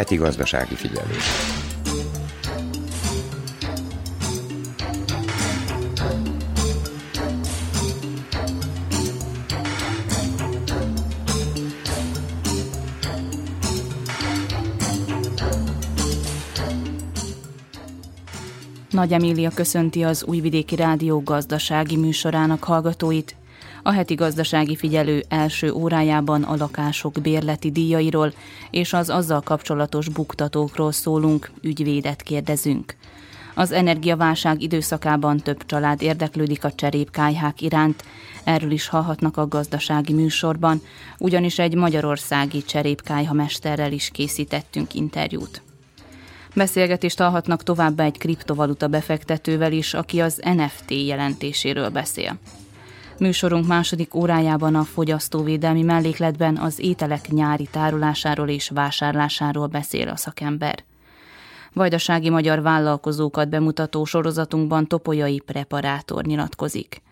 Heti gazdasági figyelés. Nagy Emília köszönti az Újvidéki Rádió gazdasági műsorának hallgatóit. A heti gazdasági figyelő első órájában a lakások bérleti díjairól és az azzal kapcsolatos buktatókról szólunk, ügyvédet kérdezünk. Az energiaválság időszakában több család érdeklődik a cserépkályhák iránt, erről is hallhatnak a gazdasági műsorban, ugyanis egy magyarországi cserépkályha mesterrel is készítettünk interjút. Beszélgetést hallhatnak továbbá egy kriptovaluta befektetővel is, aki az NFT jelentéséről beszél. Műsorunk második órájában a fogyasztóvédelmi mellékletben az ételek nyári tárolásáról és vásárlásáról beszél a szakember. Vajdasági magyar vállalkozókat bemutató sorozatunkban Topolyai preparátor nyilatkozik.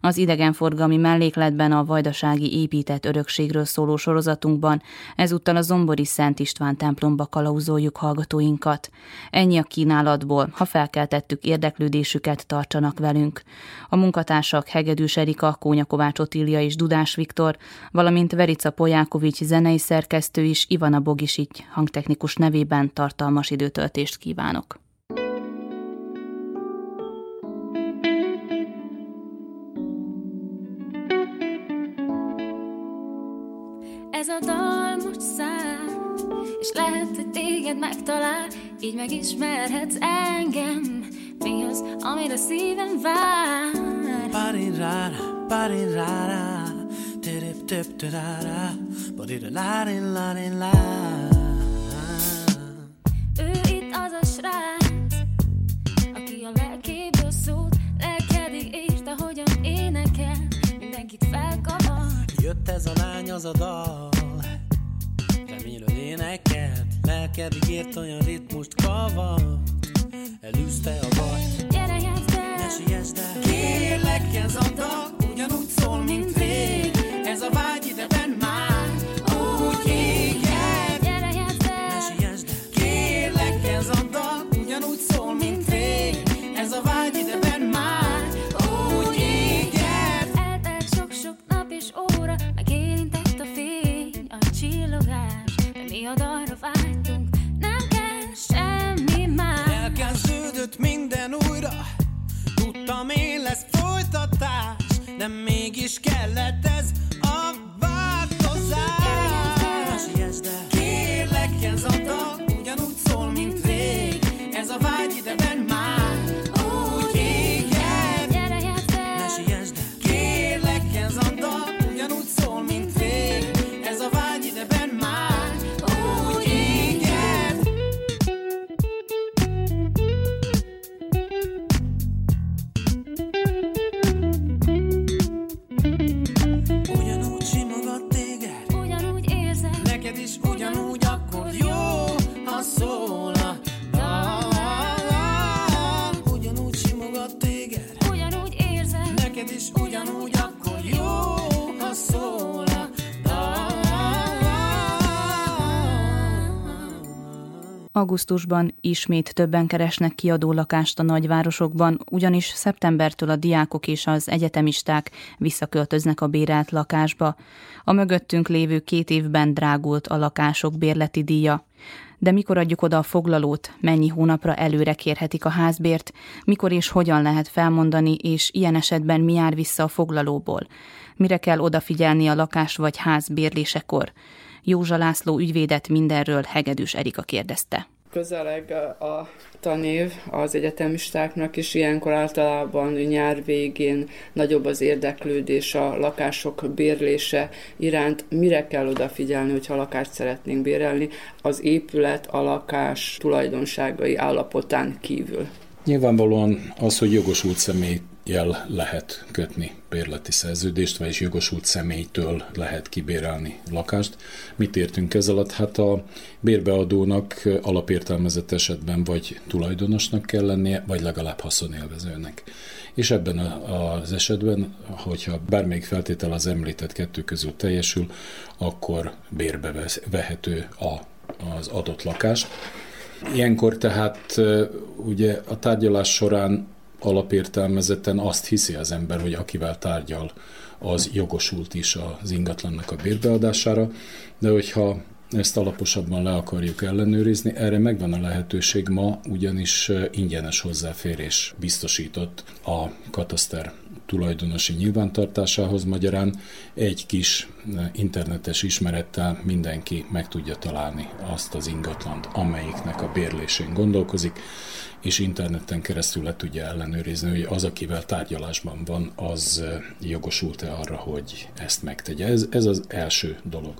Az idegenforgalmi mellékletben a vajdasági épített örökségről szóló sorozatunkban ezúttal a Zombori Szent István templomba kalauzoljuk hallgatóinkat. Ennyi a kínálatból, ha felkeltettük érdeklődésüket, tartsanak velünk. A munkatársak Hegedűs Erika, Kónya Kovács Otília és Dudás Viktor, valamint Verica Pojákovics zenei szerkesztő is Ivana Bogisics hangtechnikus nevében tartalmas időtöltést kívánok. És lehet, hogy téged megtalál, így megismerhetsz engem. Mi az, amire szívem vár? Parin rára, parin rára, tirip tip tirára, badira lárin lárin lá. Ő itt az a srác, aki a lelkéből szólt, lelkedig írta, hogyan énekel, mindenkit felkavar. Jött ez a lány, az a dal, reményről énekelt, lelkedig ért olyan ritmust kavar, elűzte a baj. Gyere, játsz el, ne siess el, kérlek, ez a dal, ugyanúgy szól, mint rég, ez a vágy ideben Augusztusban ismét többen keresnek kiadó lakást a nagyvárosokban, ugyanis szeptembertől a diákok és az egyetemisták visszaköltöznek a bérelt lakásba. A mögöttünk lévő két évben drágult a lakások bérleti díja. De mikor adjuk oda a foglalót, mennyi hónapra előre kérhetik a házbért, mikor és hogyan lehet felmondani, és ilyen esetben mi jár vissza a foglalóból? Mire kell odafigyelni a lakás vagy ház bérlésekor? Józsa László ügyvédet mindenről Hegedűs Erika kérdezte. Közeleg a tanév az egyetemistáknak is, ilyenkor általában nyár végén nagyobb az érdeklődés a lakások bérlése iránt. Mire kell odafigyelni, hogyha lakást szeretnénk bérelni? Az épület, a lakás tulajdonságai állapotán kívül. Nyilvánvalóan az, hogy jogosult személyjel lehet kötni bérleti szerződést, vagyis jogosult személytől lehet kibérelni lakást. Mit értünk ez alatt? Hát a bérbeadónak alapértelmezett esetben vagy tulajdonosnak kell lennie, vagy legalább haszonélvezőnek. És ebben az esetben, hogyha bármelyik feltétel az említett kettő közül teljesül, akkor bérbe vehető a az adott lakást. Ilyenkor tehát ugye a tárgyalás során alapértelmezetten azt hiszi az ember, hogy akivel tárgyal, az jogosult is az ingatlannak a bérbeadására, de hogyha ezt alaposabban le akarjuk ellenőrizni, erre megvan a lehetőség. Ma, ugyanis ingyenes hozzáférés biztosított a kataszter tulajdonosi nyilvántartásához magyarán egy kis internetes ismerettel mindenki meg tudja találni azt az ingatlant, amelyiknek a bérlésén gondolkozik, és interneten keresztül le tudja ellenőrizni, hogy az, akivel tárgyalásban van, az jogosult-e arra, hogy ezt megtegye. Ez, ez az első dolog.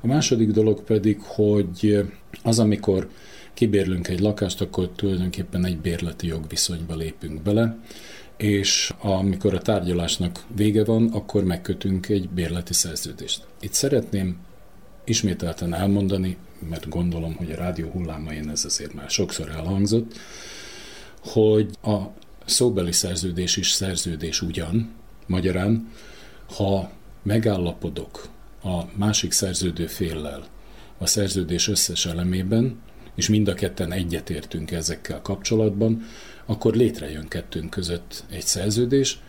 A második dolog pedig, hogy az, amikor kibérlünk egy lakást, akkor tulajdonképpen egy bérleti jogviszonyba lépünk bele, és amikor a tárgyalásnak vége van, akkor megkötünk egy bérleti szerződést. Itt szeretném ismételten elmondani, mert gondolom, hogy a rádió hullámain ez azért már sokszor elhangzott, hogy a szóbeli szerződés is szerződés ugyan, magyarán, ha megállapodok a másik szerződő féllel a szerződés összes elemében, és mind a ketten egyetértünk ezekkel kapcsolatban, akkor létrejön kettőnk között egy szerződés.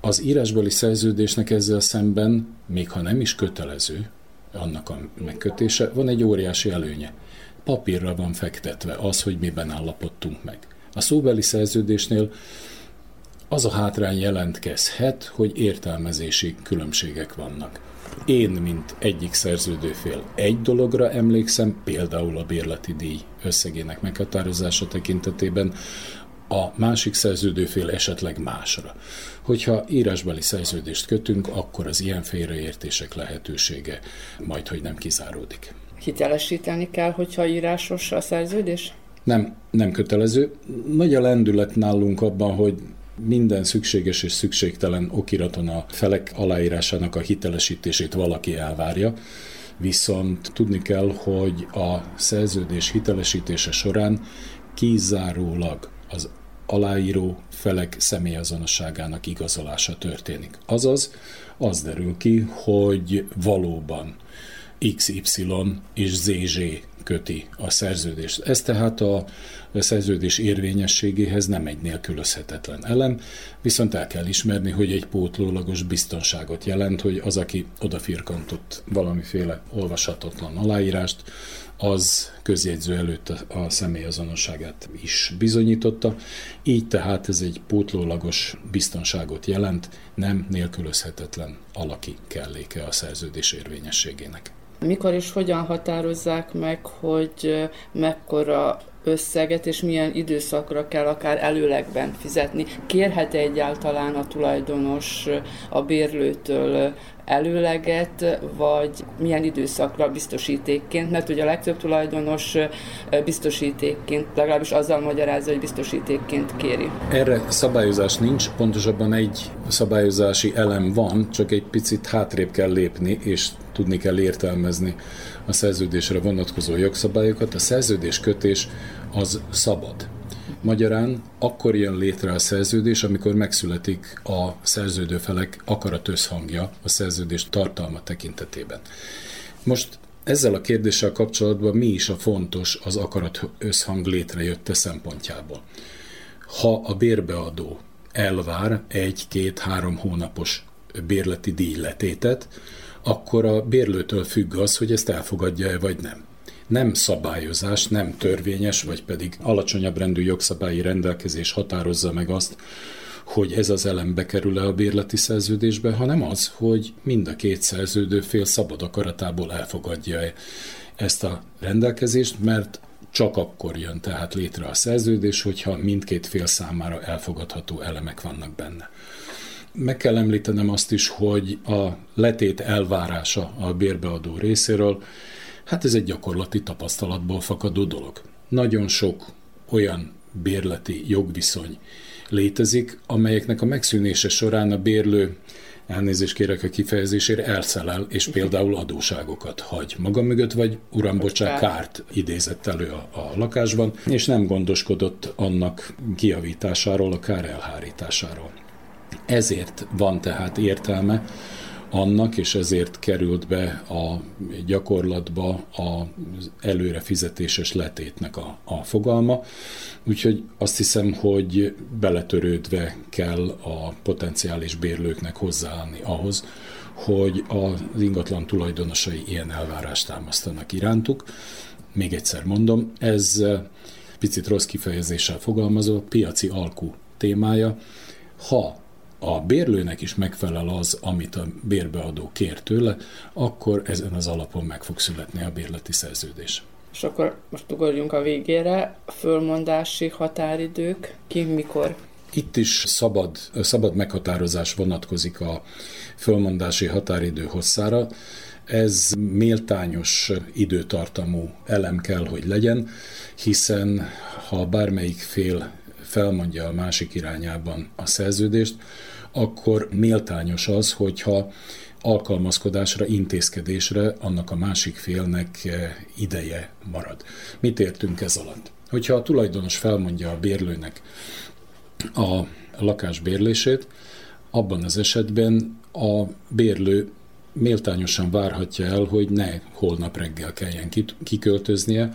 Az írásbeli szerződésnek ezzel szemben, még ha nem is kötelező, annak a megkötése, van egy óriási előnye. Papírra van fektetve az, hogy miben állapodtunk meg. A szóbeli szerződésnél az a hátrány jelentkezhet, hogy értelmezési különbségek vannak. Én, mint egyik szerződőfél egy dologra emlékszem, például a bérleti díj összegének meghatározása tekintetében, a másik szerződőfél esetleg másra. Hogyha írásbeli szerződést kötünk, akkor az ilyen félreértések lehetősége majd, hogy nem kizáródik. Hitelesíteni kell, hogyha írásos a szerződés? Nem, nem kötelező. Nagy a lendület nálunk abban, hogy minden szükséges és szükségtelen okiraton a felek aláírásának a hitelesítését valaki elvárja, viszont tudni kell, hogy a szerződés hitelesítése során kizárólag az aláíró felek személyazonosságának igazolása történik. Azaz, az derül ki, hogy valóban XY és ZZ köti a szerződést. Ez tehát a szerződés érvényességéhez nem egy nélkülözhetetlen elem, viszont el kell ismerni, hogy egy pótlólagos biztonságot jelent, hogy az, aki odafirkantott valamiféle olvashatatlan aláírást, az közjegyző előtt a személyazonosságát is bizonyította, így tehát ez egy pótlólagos biztonságot jelent, nem nélkülözhetetlen alaki kelléke a szerződés érvényességének. Mikor és hogyan határozzák meg, hogy mekkora összeget és milyen időszakra kell akár előlegben fizetni. Kérhet -e egyáltalán a tulajdonos a bérlőtől előleget, vagy milyen időszakra biztosítékként, mert ugye a legtöbb tulajdonos biztosítékként, legalábbis azzal magyarázza, hogy biztosítékként kéri. Erre szabályozás nincs, pontosabban egy szabályozási elem van, csak egy picit hátrébb kell lépni, és tudni kell értelmezni a szerződésre vonatkozó jogszabályokat. A szerződés kötés az szabad. Magyarán akkor jön létre a szerződés, amikor megszületik a szerződő felek akarat összhangja a szerződés tartalma tekintetében. Most ezzel a kérdéssel kapcsolatban mi is a fontos az akarat összhang létrejötte szempontjából? Ha a bérbeadó elvár egy-két-három hónapos bérleti díjletétet, akkor a bérlőtől függ az, hogy ezt elfogadja-e vagy nem nem szabályozás, nem törvényes, vagy pedig alacsonyabb rendű jogszabályi rendelkezés határozza meg azt, hogy ez az elem bekerül-e a bérleti szerződésbe, hanem az, hogy mind a két szerződő fél szabad akaratából elfogadja ezt a rendelkezést, mert csak akkor jön tehát létre a szerződés, hogyha mindkét fél számára elfogadható elemek vannak benne. Meg kell említenem azt is, hogy a letét elvárása a bérbeadó részéről Hát ez egy gyakorlati tapasztalatból fakadó dolog. Nagyon sok olyan bérleti jogviszony létezik, amelyeknek a megszűnése során a bérlő elnézést kérek a kifejezésére, elszelel, és például adóságokat hagy maga mögött, vagy uram, bocsánat, kárt idézett elő a, a lakásban, és nem gondoskodott annak kiavításáról, a kár elhárításáról. Ezért van tehát értelme annak, és ezért került be a gyakorlatba az előre fizetéses letétnek a, a fogalma. Úgyhogy azt hiszem, hogy beletörődve kell a potenciális bérlőknek hozzáállni ahhoz, hogy az ingatlan tulajdonosai ilyen elvárást támasztanak irántuk. Még egyszer mondom, ez picit rossz kifejezéssel fogalmazó, piaci alkú témája. Ha a bérlőnek is megfelel az, amit a bérbeadó kér tőle, akkor ezen az alapon meg fog születni a bérleti szerződés. És akkor most ugorjunk a végére. Fölmondási határidők, ki mikor? Itt is szabad, szabad meghatározás vonatkozik a fölmondási határidő hosszára. Ez méltányos időtartamú elem kell, hogy legyen, hiszen ha bármelyik fél felmondja a másik irányában a szerződést, akkor méltányos az, hogyha alkalmazkodásra, intézkedésre annak a másik félnek eh, ideje marad. Mit értünk ez alatt? Hogyha a tulajdonos felmondja a bérlőnek a lakás bérlését, abban az esetben a bérlő méltányosan várhatja el, hogy ne holnap reggel kelljen kiköltöznie,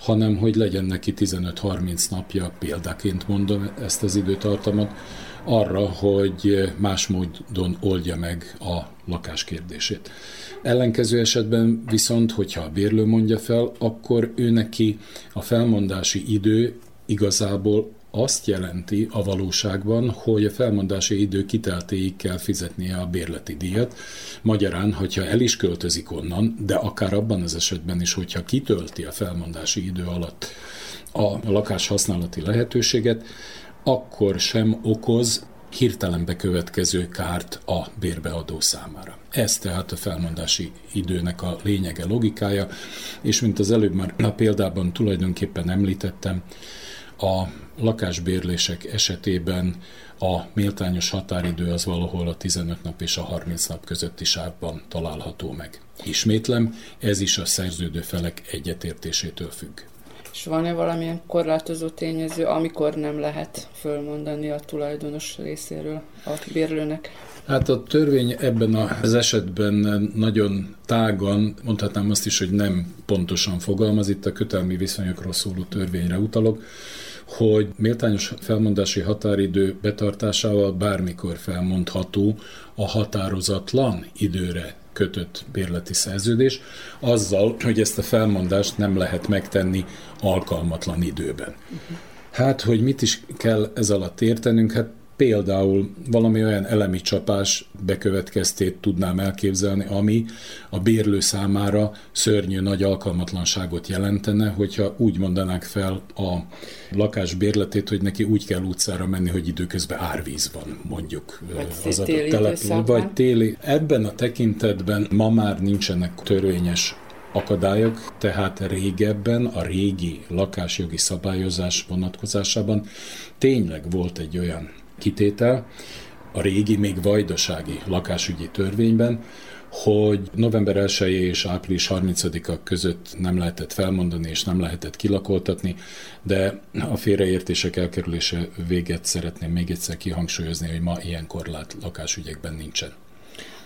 hanem hogy legyen neki 15-30 napja, példaként mondom ezt az időtartamot, arra, hogy más módon oldja meg a lakás kérdését. Ellenkező esetben viszont, hogyha a bérlő mondja fel, akkor ő neki a felmondási idő igazából azt jelenti a valóságban, hogy a felmondási idő kiteltéig kell fizetnie a bérleti díjat. Magyarán, hogyha el is költözik onnan, de akár abban az esetben is, hogyha kitölti a felmondási idő alatt a lakás használati lehetőséget, akkor sem okoz hirtelen bekövetkező kárt a bérbeadó számára. Ez tehát a felmondási időnek a lényege, logikája, és mint az előbb már a példában tulajdonképpen említettem, a lakásbérlések esetében a méltányos határidő az valahol a 15 nap és a 30 nap közötti sávban található meg. Ismétlem, ez is a szerződő felek egyetértésétől függ. És van-e valamilyen korlátozó tényező, amikor nem lehet fölmondani a tulajdonos részéről a bérlőnek? Hát a törvény ebben az esetben nagyon tágan, mondhatnám azt is, hogy nem pontosan fogalmaz, itt a kötelmi viszonyokról szóló törvényre utalok, hogy méltányos felmondási határidő betartásával bármikor felmondható a határozatlan időre kötött bérleti szerződés, azzal, hogy ezt a felmondást nem lehet megtenni alkalmatlan időben. Hát, hogy mit is kell ez alatt értenünk, hát például valami olyan elemi csapás bekövetkeztét tudnám elképzelni, ami a bérlő számára szörnyű nagy alkalmatlanságot jelentene, hogyha úgy mondanák fel a lakás bérletét, hogy neki úgy kell utcára menni, hogy időközben árvíz van, mondjuk vagy az adott település, vagy téli. Ebben a tekintetben ma már nincsenek törvényes akadályok, tehát régebben a régi lakásjogi szabályozás vonatkozásában tényleg volt egy olyan kitétel a régi, még vajdasági lakásügyi törvényben, hogy november 1 és április 30-a között nem lehetett felmondani és nem lehetett kilakoltatni, de a félreértések elkerülése véget szeretném még egyszer kihangsúlyozni, hogy ma ilyen korlát lakásügyekben nincsen.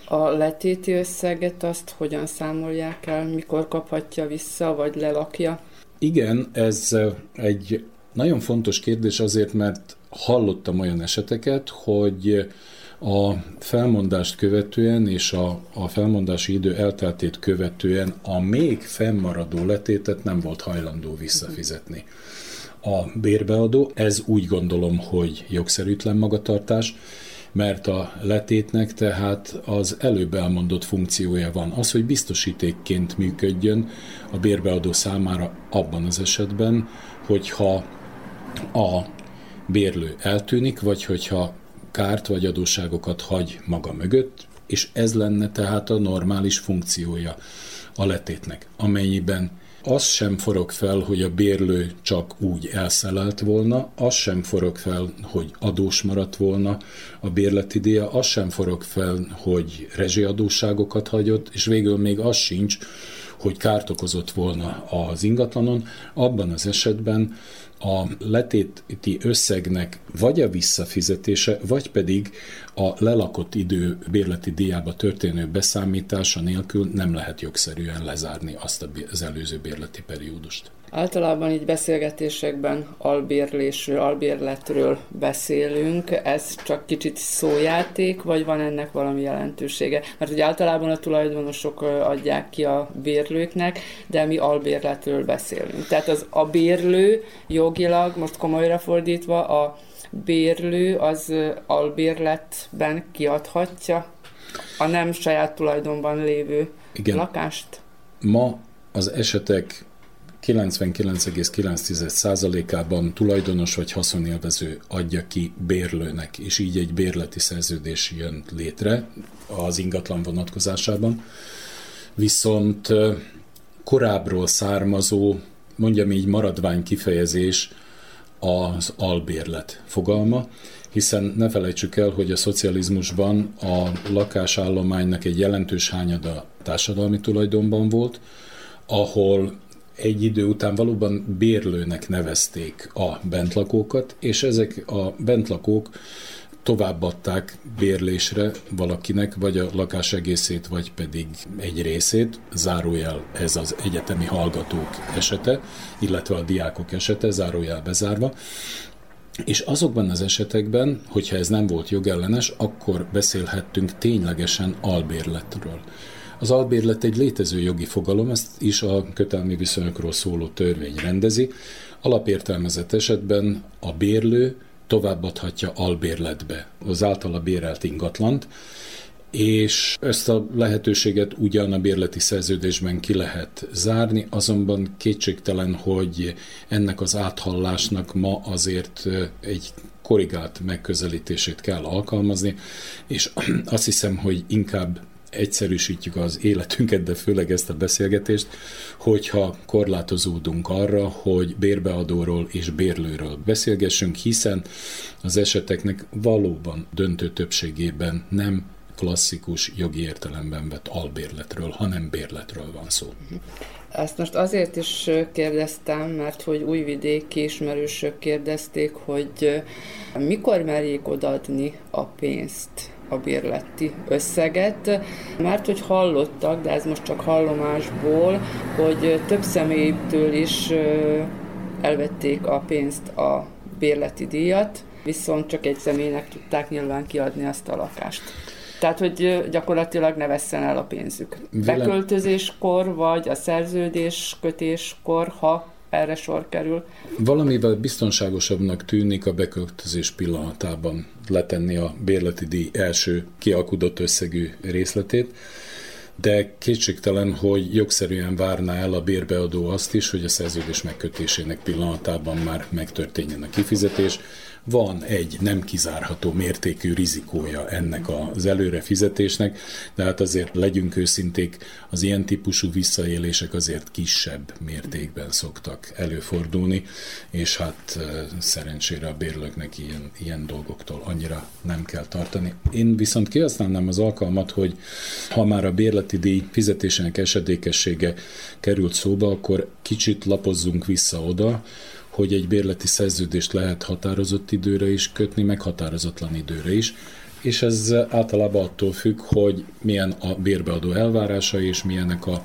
A letéti összeget azt hogyan számolják el, mikor kaphatja vissza, vagy lelakja? Igen, ez egy nagyon fontos kérdés azért, mert hallottam olyan eseteket, hogy a felmondást követően és a, a felmondási idő elteltét követően a még fennmaradó letétet nem volt hajlandó visszafizetni a bérbeadó. Ez úgy gondolom, hogy jogszerűtlen magatartás, mert a letétnek tehát az előbb elmondott funkciója van. Az, hogy biztosítékként működjön a bérbeadó számára abban az esetben, hogyha a bérlő eltűnik, vagy hogyha kárt vagy adósságokat hagy maga mögött, és ez lenne tehát a normális funkciója a letétnek, amennyiben az sem forog fel, hogy a bérlő csak úgy elszállt volna, az sem forog fel, hogy adós maradt volna a bérleti díja, az sem forog fel, hogy rezsiadóságokat hagyott, és végül még az sincs, hogy kárt okozott volna az ingatlanon, abban az esetben a letéti összegnek vagy a visszafizetése, vagy pedig a lelakott idő bérleti díjába történő beszámítása nélkül nem lehet jogszerűen lezárni azt az előző bérleti periódust. Általában így beszélgetésekben albérlésről, albérletről beszélünk. Ez csak kicsit szójáték, vagy van ennek valami jelentősége? Mert ugye általában a tulajdonosok adják ki a bérlőknek, de mi albérletről beszélünk. Tehát az a bérlő jogilag, most komolyra fordítva, a bérlő az albérletben kiadhatja a nem saját tulajdonban lévő Igen. lakást? Ma az esetek 99,9%-ában tulajdonos vagy haszonélvező adja ki bérlőnek, és így egy bérleti szerződés jön létre az ingatlan vonatkozásában. Viszont korábbról származó, mondjam így maradvány kifejezés az albérlet fogalma, hiszen ne felejtsük el, hogy a szocializmusban a lakásállománynak egy jelentős hányada társadalmi tulajdonban volt, ahol egy idő után valóban bérlőnek nevezték a bentlakókat, és ezek a bentlakók továbbadták bérlésre valakinek, vagy a lakás egészét, vagy pedig egy részét, zárójel ez az egyetemi hallgatók esete, illetve a diákok esete, zárójel bezárva, és azokban az esetekben, hogyha ez nem volt jogellenes, akkor beszélhettünk ténylegesen albérletről. Az albérlet egy létező jogi fogalom, ezt is a kötelmi viszonyokról szóló törvény rendezi. Alapértelmezett esetben a bérlő továbbadhatja albérletbe az általa bérelt ingatlant, és ezt a lehetőséget ugyan a bérleti szerződésben ki lehet zárni, azonban kétségtelen, hogy ennek az áthallásnak ma azért egy korrigált megközelítését kell alkalmazni, és azt hiszem, hogy inkább egyszerűsítjük az életünket, de főleg ezt a beszélgetést, hogyha korlátozódunk arra, hogy bérbeadóról és bérlőről beszélgessünk, hiszen az eseteknek valóban döntő többségében nem klasszikus jogi értelemben vett albérletről, hanem bérletről van szó. Ezt most azért is kérdeztem, mert hogy újvidéki ismerősök kérdezték, hogy mikor merjék odaadni a pénzt a bérleti összeget, mert hogy hallottak, de ez most csak hallomásból, hogy több személytől is elvették a pénzt a bérleti díjat, viszont csak egy személynek tudták nyilván kiadni azt a lakást. Tehát, hogy gyakorlatilag ne vesszen el a pénzük. Beköltözéskor, vagy a szerződés kötéskor, ha erre sor kerül. Valamivel biztonságosabbnak tűnik a beköltözés pillanatában letenni a bérleti díj első kialkudott összegű részletét, de kétségtelen, hogy jogszerűen várná el a bérbeadó azt is, hogy a szerződés megkötésének pillanatában már megtörténjen a kifizetés, van egy nem kizárható mértékű rizikója ennek az előre fizetésnek, de hát azért legyünk őszinték, az ilyen típusú visszaélések azért kisebb mértékben szoktak előfordulni, és hát szerencsére a bérlőknek ilyen, ilyen dolgoktól annyira nem kell tartani. Én viszont kihasználnám az alkalmat, hogy ha már a bérleti díj fizetésének esedékessége került szóba, akkor kicsit lapozzunk vissza oda, hogy egy bérleti szerződést lehet határozott időre is kötni, meg határozatlan időre is, és ez általában attól függ, hogy milyen a bérbeadó elvárása és milyenek a,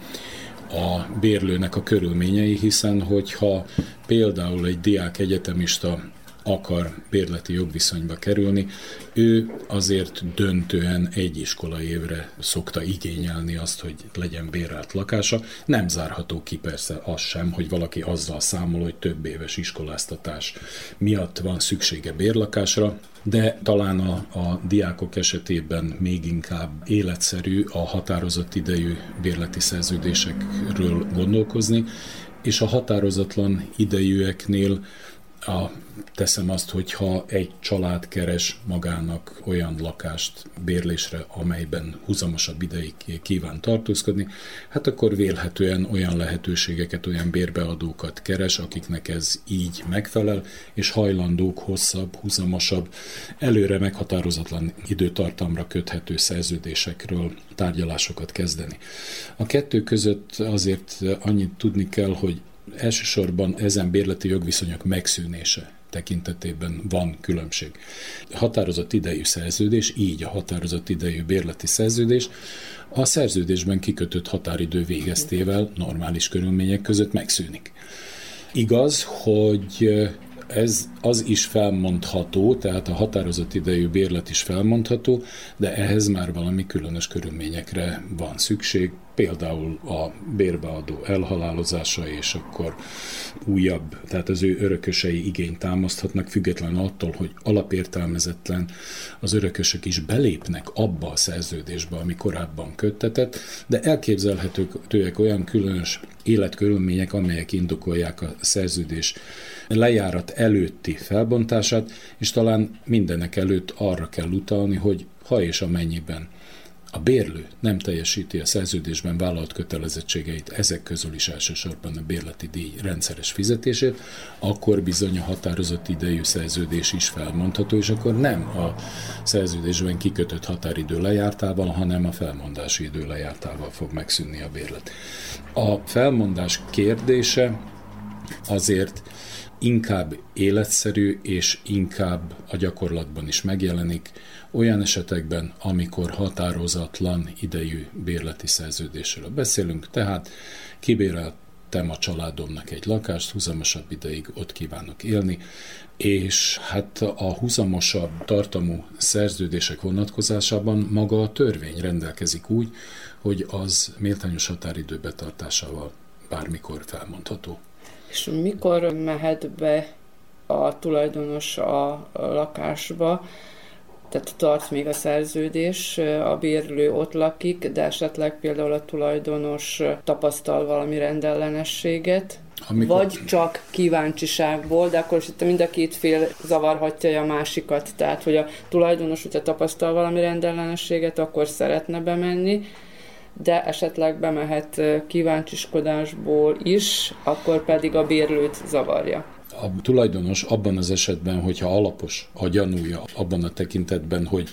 a bérlőnek a körülményei, hiszen hogyha például egy diák egyetemista akar bérleti jogviszonyba kerülni, ő azért döntően egy iskola évre szokta igényelni azt, hogy legyen bérelt lakása. Nem zárható ki persze az sem, hogy valaki azzal számol, hogy több éves iskoláztatás miatt van szüksége bérlakásra, de talán a, a diákok esetében még inkább életszerű a határozott idejű bérleti szerződésekről gondolkozni, és a határozatlan idejűeknél a, teszem azt, hogyha egy család keres magának olyan lakást bérlésre, amelyben huzamosabb ideig kíván tartózkodni, hát akkor vélhetően olyan lehetőségeket, olyan bérbeadókat keres, akiknek ez így megfelel, és hajlandók hosszabb, huzamosabb, előre meghatározatlan időtartamra köthető szerződésekről tárgyalásokat kezdeni. A kettő között azért annyit tudni kell, hogy Elsősorban ezen bérleti jogviszonyok megszűnése tekintetében van különbség. Határozott idejű szerződés, így a határozott idejű bérleti szerződés, a szerződésben kikötött határidő végeztével normális körülmények között megszűnik. Igaz, hogy ez az is felmondható, tehát a határozott idejű bérlet is felmondható, de ehhez már valami különös körülményekre van szükség, például a bérbeadó elhalálozása, és akkor újabb, tehát az ő örökösei igényt támaszthatnak, független attól, hogy alapértelmezetlen az örökösök is belépnek abba a szerződésbe, ami korábban köttetett, de elképzelhetőek olyan különös életkörülmények, amelyek indokolják a szerződés lejárat előtti felbontását, és talán mindenek előtt arra kell utalni, hogy ha és amennyiben a bérlő nem teljesíti a szerződésben vállalt kötelezettségeit, ezek közül is elsősorban a bérleti díj rendszeres fizetését, akkor bizony a határozott idejű szerződés is felmondható, és akkor nem a szerződésben kikötött határidő lejártával, hanem a felmondási idő lejártával fog megszűnni a bérlet. A felmondás kérdése azért inkább életszerű és inkább a gyakorlatban is megjelenik, olyan esetekben, amikor határozatlan idejű bérleti szerződésről beszélünk, tehát kibéreltem a családomnak egy lakást, huzamosabb ideig ott kívánok élni, és hát a huzamosabb tartamú szerződések vonatkozásában maga a törvény rendelkezik úgy, hogy az méltányos határidő betartásával bármikor felmondható. És mikor mehet be a tulajdonos a lakásba, tehát tart még a szerződés, a bérlő ott lakik, de esetleg például a tulajdonos tapasztal valami rendellenességet, amikor... Vagy csak kíváncsiságból, de akkor is itt mind a két fél zavarhatja a másikat. Tehát, hogy a tulajdonos, hogyha tapasztal valami rendellenességet, akkor szeretne bemenni, de esetleg bemehet kíváncsiskodásból is, akkor pedig a bérlőt zavarja a tulajdonos abban az esetben, hogyha alapos a gyanúja, abban a tekintetben, hogy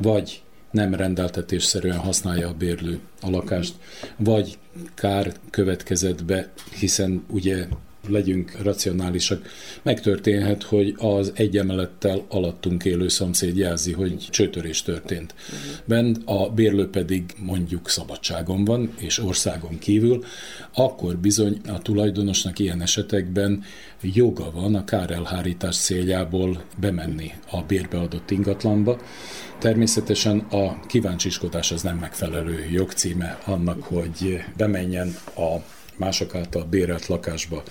vagy nem rendeltetésszerűen használja a bérlő a lakást, vagy kár következett be, hiszen ugye legyünk racionálisak. Megtörténhet, hogy az egy emelettel alattunk élő szomszéd jelzi, hogy csőtörés történt. Bent a bérlő pedig mondjuk szabadságon van, és országon kívül, akkor bizony a tulajdonosnak ilyen esetekben joga van a kárelhárítás céljából bemenni a bérbeadott ingatlanba. Természetesen a kíváncsiskodás az nem megfelelő jogcíme annak, hogy bemenjen a mások által bérelt lakásba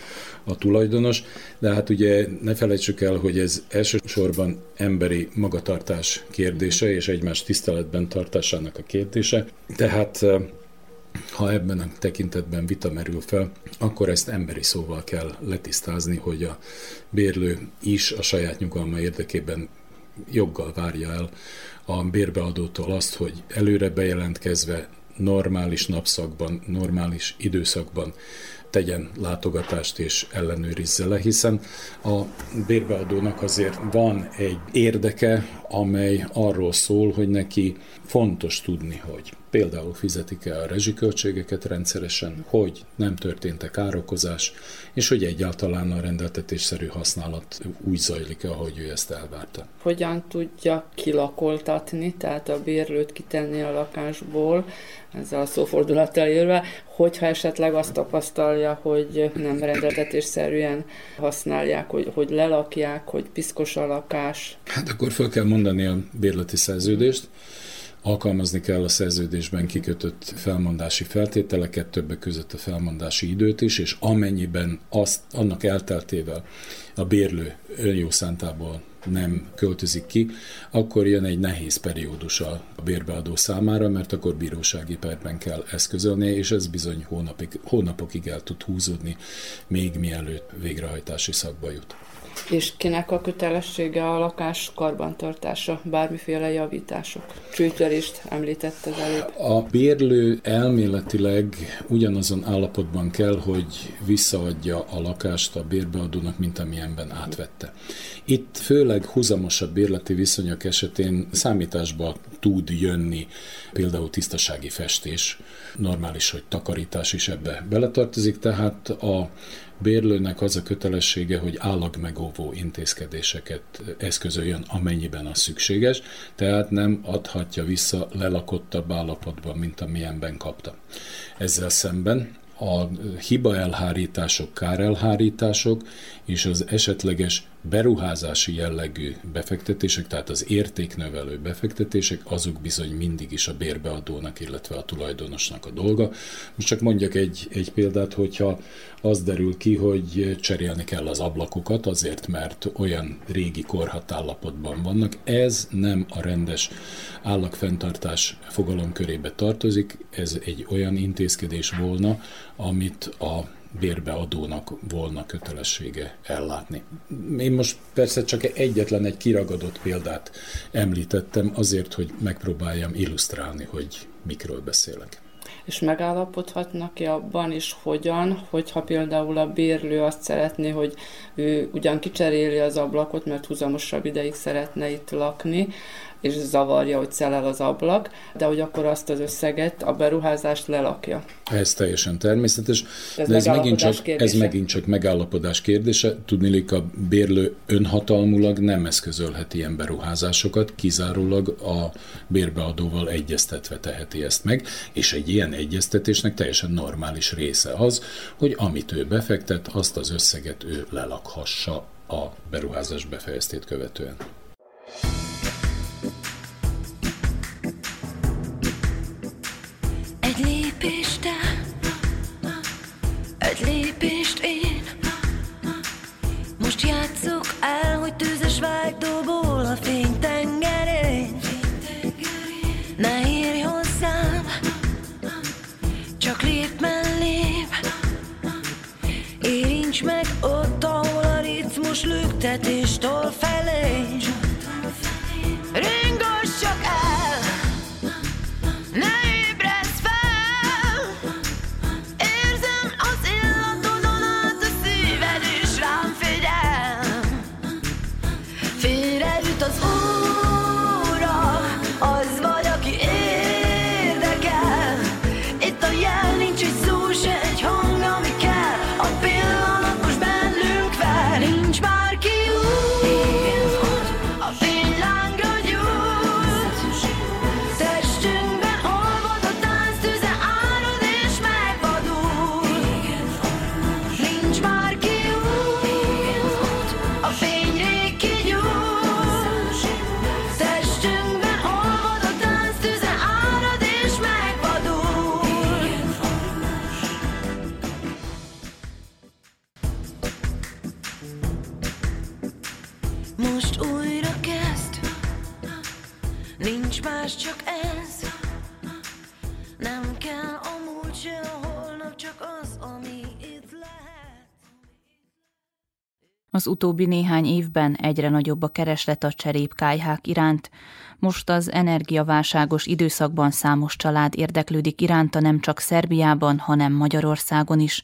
a tulajdonos, de hát ugye ne felejtsük el, hogy ez elsősorban emberi magatartás kérdése és egymás tiszteletben tartásának a kérdése, tehát ha ebben a tekintetben vita merül fel, akkor ezt emberi szóval kell letisztázni, hogy a bérlő is a saját nyugalma érdekében joggal várja el a bérbeadótól azt, hogy előre bejelentkezve normális napszakban, normális időszakban tegyen látogatást és ellenőrizze le, hiszen a bérbeadónak azért van egy érdeke, amely arról szól, hogy neki fontos tudni, hogy például fizetik-e a rezsiköltségeket rendszeresen, hogy nem történt-e károkozás, és hogy egyáltalán a rendeltetésszerű használat úgy zajlik-e, ahogy ő ezt elvárta. Hogyan tudja kilakoltatni, tehát a bérlőt kitenni a lakásból, ezzel a szófordulattal élve, hogyha esetleg azt tapasztalja, hogy nem rendeltetésszerűen használják, hogy, hogy lelakják, hogy piszkos a lakás. Hát akkor fel kell mondani a bérleti szerződést, Alkalmazni kell a szerződésben kikötött felmondási feltételeket, többek között a felmondási időt is, és amennyiben azt, annak elteltével a bérlő önjó szántából nem költözik ki, akkor jön egy nehéz periódus a bérbeadó számára, mert akkor bírósági perben kell eszközölni, és ez bizony hónapig, hónapokig el tud húzódni, még mielőtt végrehajtási szakba jut. És kinek a kötelessége a lakás karbantartása, bármiféle javítások? Csőtörést említett az előbb. A bérlő elméletileg ugyanazon állapotban kell, hogy visszaadja a lakást a bérbeadónak, mint amilyenben átvette. Itt főleg húzamosabb bérleti viszonyok esetén számításba tud jönni, például tisztasági festés, normális, hogy takarítás is ebbe beletartozik, tehát a bérlőnek az a kötelessége, hogy állagmegóvó intézkedéseket eszközöljön, amennyiben az szükséges, tehát nem adhatja vissza lelakottabb állapotban, mint amilyenben kapta. Ezzel szemben a hiba elhárítások, kárelhárítások és az esetleges beruházási jellegű befektetések, tehát az értéknövelő befektetések, azok bizony mindig is a bérbeadónak, illetve a tulajdonosnak a dolga. Most csak mondjak egy, egy példát, hogyha az derül ki, hogy cserélni kell az ablakokat azért, mert olyan régi korhat állapotban vannak, ez nem a rendes állagfenntartás fogalomkörébe tartozik, ez egy olyan intézkedés volna, amit a bérbeadónak volna kötelessége ellátni. Én most persze csak egyetlen egy kiragadott példát említettem azért, hogy megpróbáljam illusztrálni, hogy mikről beszélek. És megállapodhatnak-e abban is, hogyan, hogyha például a bérlő azt szeretné, hogy ő ugyan kicseréli az ablakot, mert húzamosabb ideig szeretne itt lakni, és zavarja, hogy szelel az ablak, de hogy akkor azt az összeget, a beruházást lelakja. Ez teljesen természetes, ez de ez megint, csak, ez megint csak megállapodás kérdése. Tudnilik a bérlő önhatalmulag nem eszközölhet ilyen beruházásokat, kizárólag a bérbeadóval egyeztetve teheti ezt meg, és egy ilyen egyeztetésnek teljesen normális része az, hogy amit ő befektet, azt az összeget ő lelakhassa a beruházás befejeztét követően. Lüktetéstől felé Az utóbbi néhány évben egyre nagyobb a kereslet a cserépkályhák iránt. Most az energiaválságos időszakban számos család érdeklődik iránta nem csak Szerbiában, hanem Magyarországon is.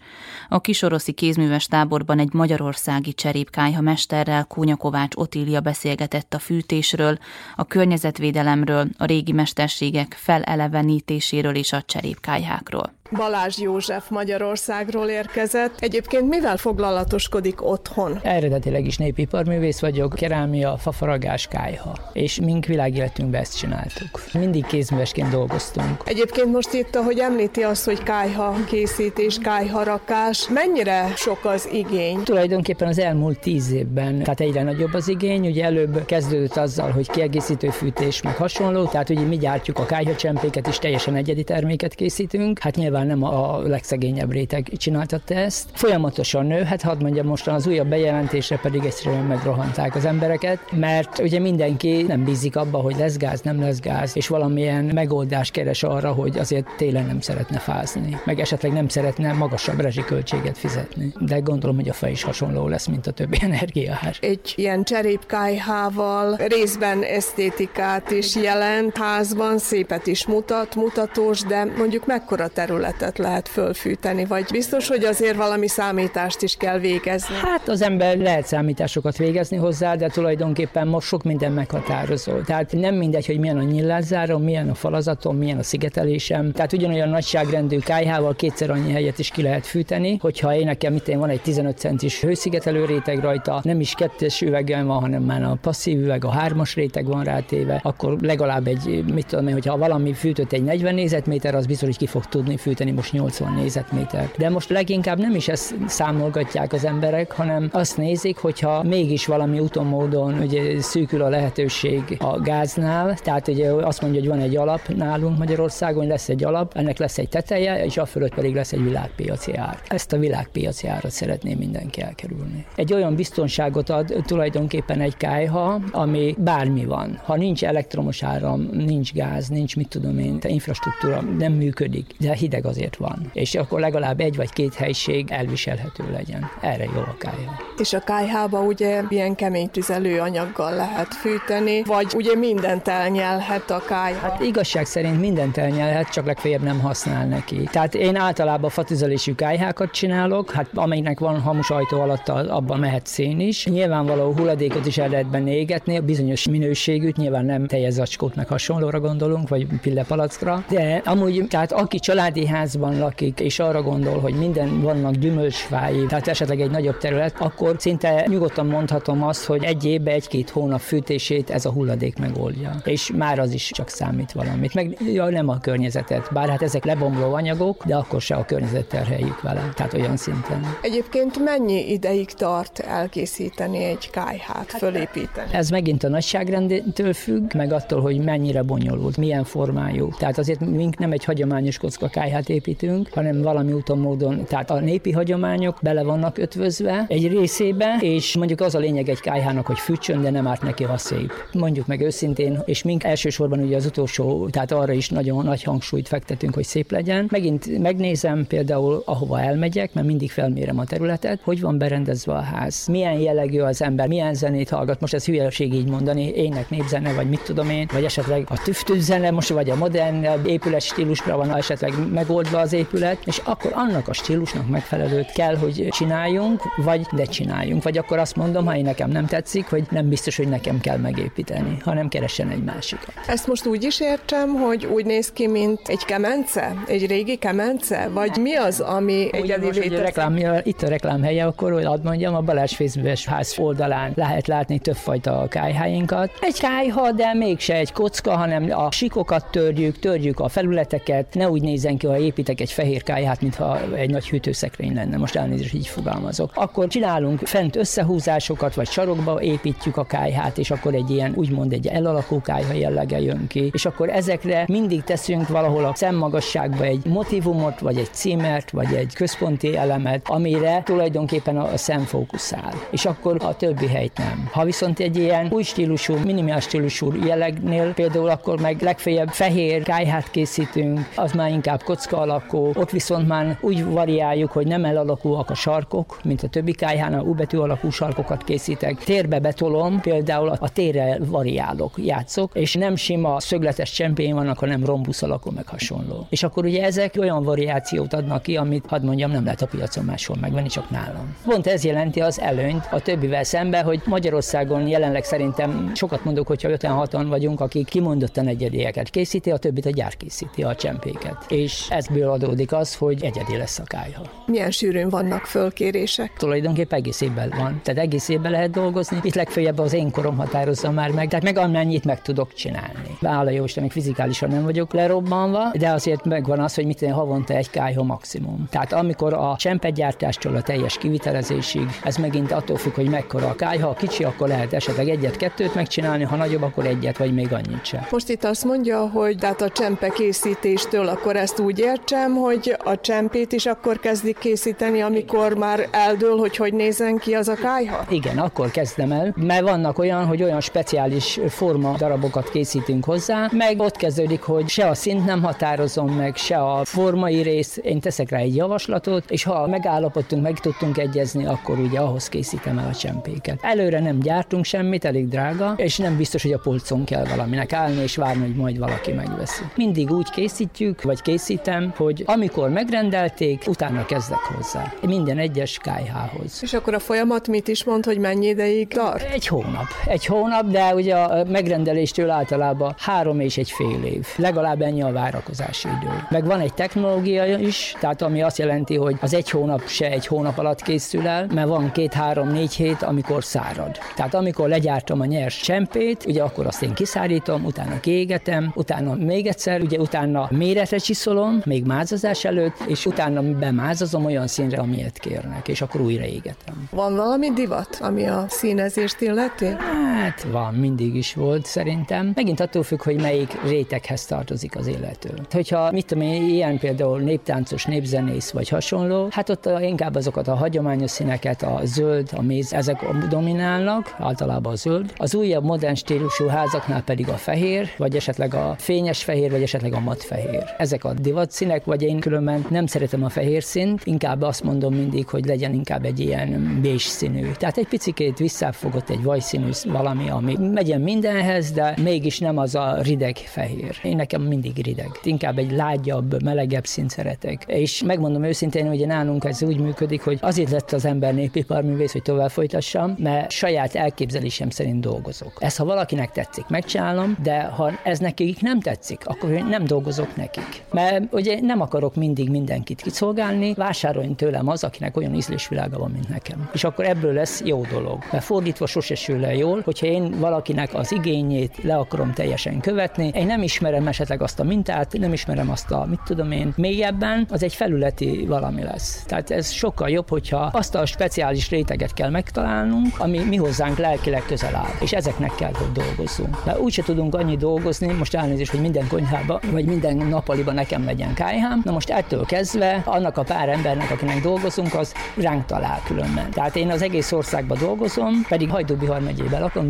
A kisoroszi kézműves táborban egy magyarországi cserépkályha mesterrel Kónya Kovács Otília beszélgetett a fűtésről, a környezetvédelemről, a régi mesterségek felelevenítéséről és a cserépkályhákról. Balázs József Magyarországról érkezett. Egyébként mivel foglalatoskodik otthon? Eredetileg is népiparművész vagyok, kerámia, fafaragás, kájha. És mink világéletünkben ezt csináltuk. Mindig kézművesként dolgoztunk. Egyébként most itt, ahogy említi azt, hogy kájha készítés, kájha rakás, mennyire sok az igény? Tulajdonképpen az elmúlt tíz évben, tehát egyre nagyobb az igény. Ugye előbb kezdődött azzal, hogy kiegészítő fűtés, meg hasonló, tehát ugye mi gyártjuk a kájhacsempéket is, teljesen egyedi terméket készítünk. Hát nyilván nyilván nem a legszegényebb réteg csináltatta ezt. Folyamatosan nő, hát hadd mondjam mostan az újabb bejelentésre pedig egyszerűen megrohanták az embereket, mert ugye mindenki nem bízik abba, hogy lesz gáz, nem lesz gáz, és valamilyen megoldást keres arra, hogy azért télen nem szeretne fázni, meg esetleg nem szeretne magasabb rezsiköltséget fizetni. De gondolom, hogy a fej is hasonló lesz, mint a többi energiaár. Egy ilyen cserépkájhával részben esztétikát is jelent, házban szépet is mutat, mutatós, de mondjuk mekkora terület területet lehet fölfűteni, vagy biztos, hogy azért valami számítást is kell végezni? Hát az ember lehet számításokat végezni hozzá, de tulajdonképpen most sok minden meghatározó. Tehát Nem mindegy, hogy milyen a nyillászárom, milyen a falazatom, milyen a szigetelésem. Tehát ugyanolyan nagyságrendű kájhával kétszer annyi helyet is ki lehet fűteni, hogyha én nekem én van egy 15 centis hőszigetelő réteg rajta, nem is kettes üvegem van, hanem már a passzív üveg, a hármas réteg van rátéve, akkor legalább egy, mit tudom én, hogyha valami fűtött egy 40 négyzetméter, az biztos, hogy ki fog tudni fűteni most 80 négyzetméter. De most leginkább nem is ezt számolgatják az emberek, hanem azt nézik, hogyha mégis valami úton módon ugye szűkül a lehetőség a gáznál, tehát ugye azt mondja, hogy van egy alap nálunk Magyarországon, lesz egy alap, ennek lesz egy teteje, és a fölött pedig lesz egy világpiaci ár. Ezt a világpiaci árat szeretné mindenki elkerülni. Egy olyan biztonságot ad tulajdonképpen egy kájha, ami bármi van. Ha nincs elektromos áram, nincs gáz, nincs mit tudom én, infrastruktúra nem működik, de hideg azért van. És akkor legalább egy vagy két helység elviselhető legyen. Erre jó a kájha. És a kájhába ugye ilyen kemény tüzelő anyaggal lehet fűteni, vagy ugye mindent elnyelhet a kájha? Hát igazság szerint mindent elnyelhet, csak legfeljebb nem használ neki. Tehát én általában fatüzelésű kájhákat csinálok, hát amelynek van hamus ajtó alatt, abban mehet szén is. Nyilvánvaló hulladékot is el lehet benne égetni, a bizonyos minőségűt, nyilván nem teljes zacskót meg hasonlóra gondolunk, vagy pillepalackra, de amúgy, tehát aki családi házban lakik, és arra gondol, hogy minden vannak gyümölcsfái, tehát esetleg egy nagyobb terület, akkor szinte nyugodtan mondhatom azt, hogy egy évben egy-két hónap fűtését ez a hulladék megoldja. És már az is csak számít valamit. Meg ja, nem a környezetet, bár hát ezek lebomló anyagok, de akkor se a környezet terheljük vele. Tehát olyan szinten. Egyébként mennyi ideig tart elkészíteni egy kájhát, hát fölépíteni? Ez megint a nagyságrendtől függ, meg attól, hogy mennyire bonyolult, milyen formájú. Tehát azért mink nem egy hagyományos kocka kájhát építünk, hanem valami úton módon, tehát a népi hagyományok bele vannak ötvözve egy részébe, és mondjuk az a lényeg egy kájhának, hogy fűtsön, de nem árt neki, ha szép. Mondjuk meg őszintén, és mink elsősorban ugye az utolsó, tehát arra is nagyon nagy hangsúlyt fektetünk, hogy szép legyen. Megint megnézem például, ahova elmegyek, mert mindig felmérem a területet, hogy van berendezve a ház, milyen jellegű az ember, milyen zenét hallgat. Most ez hülyeség így mondani, ének, népzene, vagy mit tudom én, vagy esetleg a tüftőzene, most vagy a modern épület stílusra van esetleg megoldva az épület, és akkor annak a stílusnak megfelelőt kell, hogy csináljunk, vagy de csináljunk. Vagy akkor azt mondom, ha én nekem nem tetszik, hogy nem biztos, hogy nekem kell megépíteni, hanem keressen egy másikat. Ezt most úgy is értem, hogy úgy néz ki, mint egy kemence? Egy régi kemence? Vagy mi az, ami egy reklám, itt a reklám helye, akkor hogy ad mondjam, a Balázs Fészbüves ház oldalán lehet látni többfajta kájháinkat. Egy kájha, de mégse egy kocka, hanem a sikokat törjük, törjük a felületeket, ne úgy nézzen ki, ha építek egy fehér kájhát, mintha egy nagy hűtőszekrény lenne, most elnézést így fogalmazok. Akkor csinálunk fent összehúzásokat, vagy sarokba építjük a kájhát, és akkor egy ilyen úgymond egy elalakú kájha jellege jön ki, és akkor ezekre mindig teszünk valahol a szemmagasságba egy motivumot, vagy egy címert, vagy egy központi elemet, amire tulajdonképpen a szem fókuszál. És akkor a többi helyt nem. Ha viszont egy ilyen új stílusú, minimál stílusú jellegnél, például akkor meg legfeljebb fehér kájhát készítünk, az már inkább kocka alakú, ott viszont már úgy variáljuk, hogy nem elalakúak a sarkok, mint a többi kájhánál, U betű alakú sarkokat készítek. Térbe betolom, például a térre variálok, játszok, és nem sima szögletes csempén vannak, hanem rombusz alakú meg hasonló. És akkor ugye ezek olyan variációt adnak ki, amit hadd mondjam, nem lehet a piacon máshol megvenni, csak nálam. Pont ez jelenti az előnyt a többivel szemben, hogy Magyarországon jelenleg szerintem sokat mondok, hogyha 56-an vagyunk, akik kimondottan egyedieket készíti, a többit a gyár készíti, a csempéket. És ezből adódik az, hogy egyedi lesz a kájha. Milyen sűrűn vannak fölkérések? Tulajdonképpen egész évben van. Tehát egész évben lehet dolgozni. Itt legfeljebb az én korom határozza már meg, tehát meg amennyit meg tudok csinálni. Hála jó Isten, még fizikálisan nem vagyok lerobbanva, de azért megvan az, hogy mit én havonta egy kájha maximum. Tehát amikor a csempegyártástól a teljes kivitelezésig, ez megint attól függ, hogy mekkora a kájha, ha kicsi, akkor lehet esetleg egyet-kettőt megcsinálni, ha nagyobb, akkor egyet, vagy még annyit sem. Most itt azt mondja, hogy tehát a csempe készítéstől akkor ezt úgy értsem, hogy a csempét is akkor kezdik készíteni, amikor már eldől, hogy hogy nézen ki az a kájha? Igen, akkor kezdem el, mert vannak olyan, hogy olyan speciális forma darabokat készítünk hozzá, meg ott kezdődik, hogy se a szint nem határozom meg, se a formai rész, én teszek rá egy javaslatot, és ha megállapodtunk, meg tudtunk egyezni, akkor ugye ahhoz készítem el a csempéket. Előre nem gyártunk semmit, elég drága, és nem biztos, hogy a polcon kell valaminek állni és várni, hogy majd valaki megveszi. Mindig úgy készítjük, vagy készítem, hogy amikor megrendelték, utána kezdek hozzá. Minden egyes kájhához. És akkor a folyamat mit is mond, hogy mennyi ideig tart? Egy hónap. Egy hónap, de ugye megrendeléstől általában három és egy fél év. Legalább ennyi a várakozási idő. Meg van egy technológia is, tehát ami azt jelenti, hogy az egy hónap se egy hónap alatt készül el, mert van két-három-négy hét, amikor szárad. Tehát amikor legyártom a nyers csempét, ugye akkor azt én kiszárítom, utána kiégetem, utána még egyszer, ugye utána méretre csiszolom, még mázazás előtt, és utána bemázazom olyan színre, amilyet kérnek, és akkor újra égetem. Van valami divat, ami a színezést illeti? Hát van, mindig is volt szerintem. Megint attól függ, hogy melyik réteghez tartozik az illető. Hogyha, mit tudom én, ilyen például néptáncos, népzenész vagy hasonló, hát ott inkább azokat a hagyományos színeket, a zöld, a méz, ezek dominálnak, általában a zöld. Az újabb modern stílusú házaknál pedig a fehér, vagy esetleg a fényes fehér, vagy esetleg a mat fehér. Ezek a divat színek, vagy én különben nem szeretem a fehér színt, inkább azt mondom mindig, hogy legyen inkább egy ilyen bés színű. Tehát egy picikét visszafogott egy vajszínű valami, ami megyen mindenhez, de mégis nem az a rideg fehér. Én nekem mindig rideg. Inkább egy lágyabb, melegebb színt szeretek. És megmondom őszintén, hogy nálunk ez úgy működik, hogy azért lett az ember népiparművész, hogy tovább folytassam, mert saját elképzelésem szerint dolgozok. Ez ha valakinek tetszik, megcsinálom, de ha ez nekik nem tetszik, akkor én nem dolgozok nekik. Mert ugye nem akarok mindig mindenkit kiszolgálni, vásároljon tőlem az, akinek olyan ízlésvilága van, mint nekem. És akkor ebből lesz jó dolog. Mert fordítva sose sül le jól, hogyha én valakinek az igényét le akarom teljesen követni, én nem ismerem esetleg azt a mintát, nem ismerem azt a, mit tudom én, mélyebben, az egy felületi valami lesz. Tehát ez sokkal jobb, hogyha azt a speciális réteget kell megtalálnunk, ami mi hozzánk lelkileg közel áll. És ezeknek kell, hogy dolgozzunk. Mert úgyse tudunk annyi dolgozni, most elnézést, hogy minden konyhába, vagy minden nappaliba nekem legyen kájhám. Na most ettől kezdve annak a pár embernek, akinek dolgozunk, az ránk talál különben. Tehát én az egész országban dolgozom, pedig Hajdúbihar megyében lakom,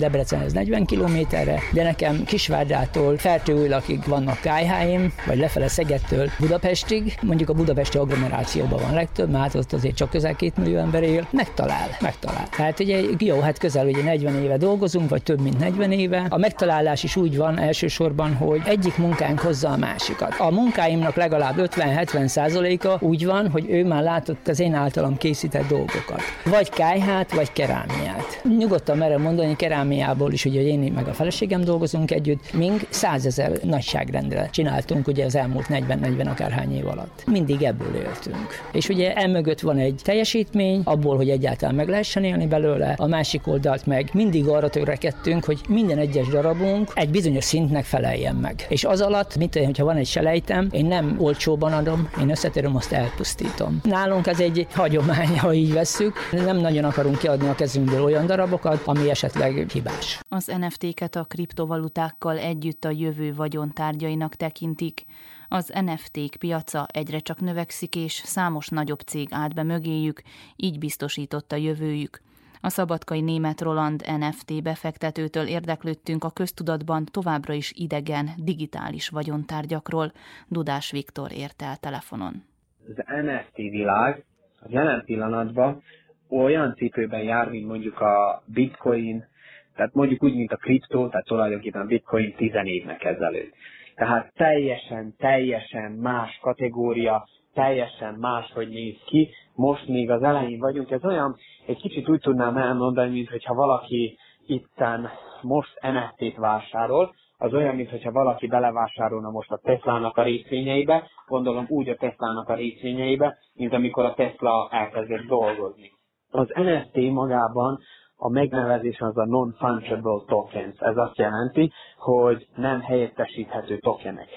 ez 40 kilométerre, de nekem Kisvárdától Fertőülakig vannak kájháim, vagy lefele Szegettől Budapestig, mondjuk a budapesti agglomerációban van legtöbb, mert ott azért csak közel két millió ember él, megtalál, megtalál. Tehát ugye jó, hát közel ugye 40 éve dolgozunk, vagy több mint 40 éve. A megtalálás is úgy van elsősorban, hogy egyik munkánk hozza a másikat. A munkáimnak legalább 50-70 százaléka úgy van, hogy ő már látott az én általam készített dolgokat. Vagy kájhát, vagy kerámiát. Nyugodtan merem mondani, kerámiából is ugye én meg a feleségem dolgozunk együtt, mink százezer nagyságrendre csináltunk ugye az elmúlt 40-40 akárhány év alatt. Mindig ebből éltünk. És ugye emögött van egy teljesítmény, abból, hogy egyáltalán meg lehessen élni belőle, a másik oldalt meg mindig arra törekedtünk, hogy minden egyes darabunk egy bizonyos szintnek feleljen meg. És az alatt, mint hogyha van egy selejtem, én nem olcsóban adom, én összetérem, azt elpusztítom. Nálunk ez egy hagyomány, ha így vesszük. Nem nagyon akarunk kiadni a kezünkből olyan darabokat, ami esetleg hibás. Az NFT-ket a kriptovalutákkal együtt a jövő vagyontárgyainak tekintik. Az NFT-k piaca egyre csak növekszik, és számos nagyobb cég állt be mögéjük, így biztosított a jövőjük. A szabadkai német Roland NFT befektetőtől érdeklődtünk a köztudatban továbbra is idegen, digitális vagyontárgyakról. Dudás Viktor érte el telefonon. Az NFT világ a jelen pillanatban olyan cipőben jár, mint mondjuk a bitcoin, tehát mondjuk úgy, mint a kriptó, tehát tulajdonképpen a bitcoin 10 évnek ezelőtt. Tehát teljesen, teljesen más kategória, teljesen más, hogy néz ki. Most még az elején vagyunk. Ez olyan, egy kicsit úgy tudnám elmondani, mint hogyha valaki itten most NFT-t vásárol, az olyan, mintha valaki belevásárolna most a Tesla-nak a részvényeibe, gondolom úgy a Tesla-nak a részvényeibe, mint amikor a Tesla elkezdett dolgozni. Az NFT magában a megnevezés az a non-fungible tokens. Ez azt jelenti, hogy nem helyettesíthető tokenek.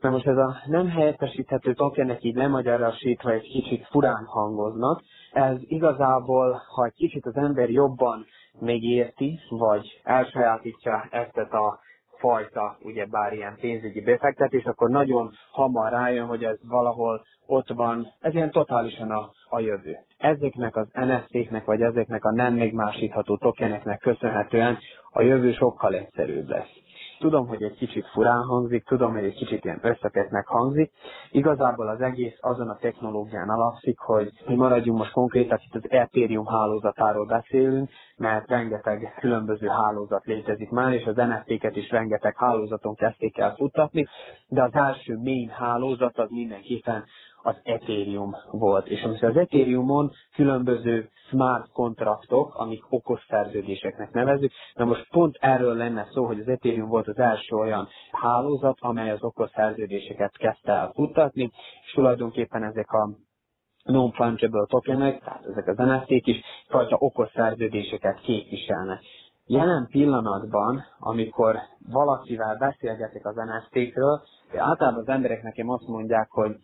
Na most ez a nem helyettesíthető tokenek így lemagyarasítva egy kicsit furán hangoznak. Ez igazából, ha egy kicsit az ember jobban megérti, vagy elsajátítja ezt a fajta, bár ilyen pénzügyi befektetés, akkor nagyon hamar rájön, hogy ez valahol ott van, ez ilyen totálisan a, a jövő. Ezeknek az NFT-knek, vagy ezeknek a nem megmásítható tokeneknek köszönhetően a jövő sokkal egyszerűbb lesz. Tudom, hogy egy kicsit furán hangzik, tudom, hogy egy kicsit ilyen összetettnek hangzik. Igazából az egész azon a technológián alapszik, hogy mi maradjunk most konkrétan, itt az Ethereum hálózatáról beszélünk, mert rengeteg különböző hálózat létezik már, és az NFT-ket is rengeteg hálózaton kezdték el futtatni, de az első main hálózat az mindenképpen az Ethereum volt. És amikor az Ethereumon különböző smart kontraktok, amik okos szerződéseknek nevezzük, na most pont erről lenne szó, hogy az Ethereum volt az első olyan hálózat, amely az okos szerződéseket kezdte el futtatni, és tulajdonképpen ezek a non-fungible tokenek, tehát ezek az NFT-k is fajta okos szerződéseket képviselnek. Jelen pillanatban, amikor valakivel beszélgetek az NFT-kről, általában az emberek nekem azt mondják, hogy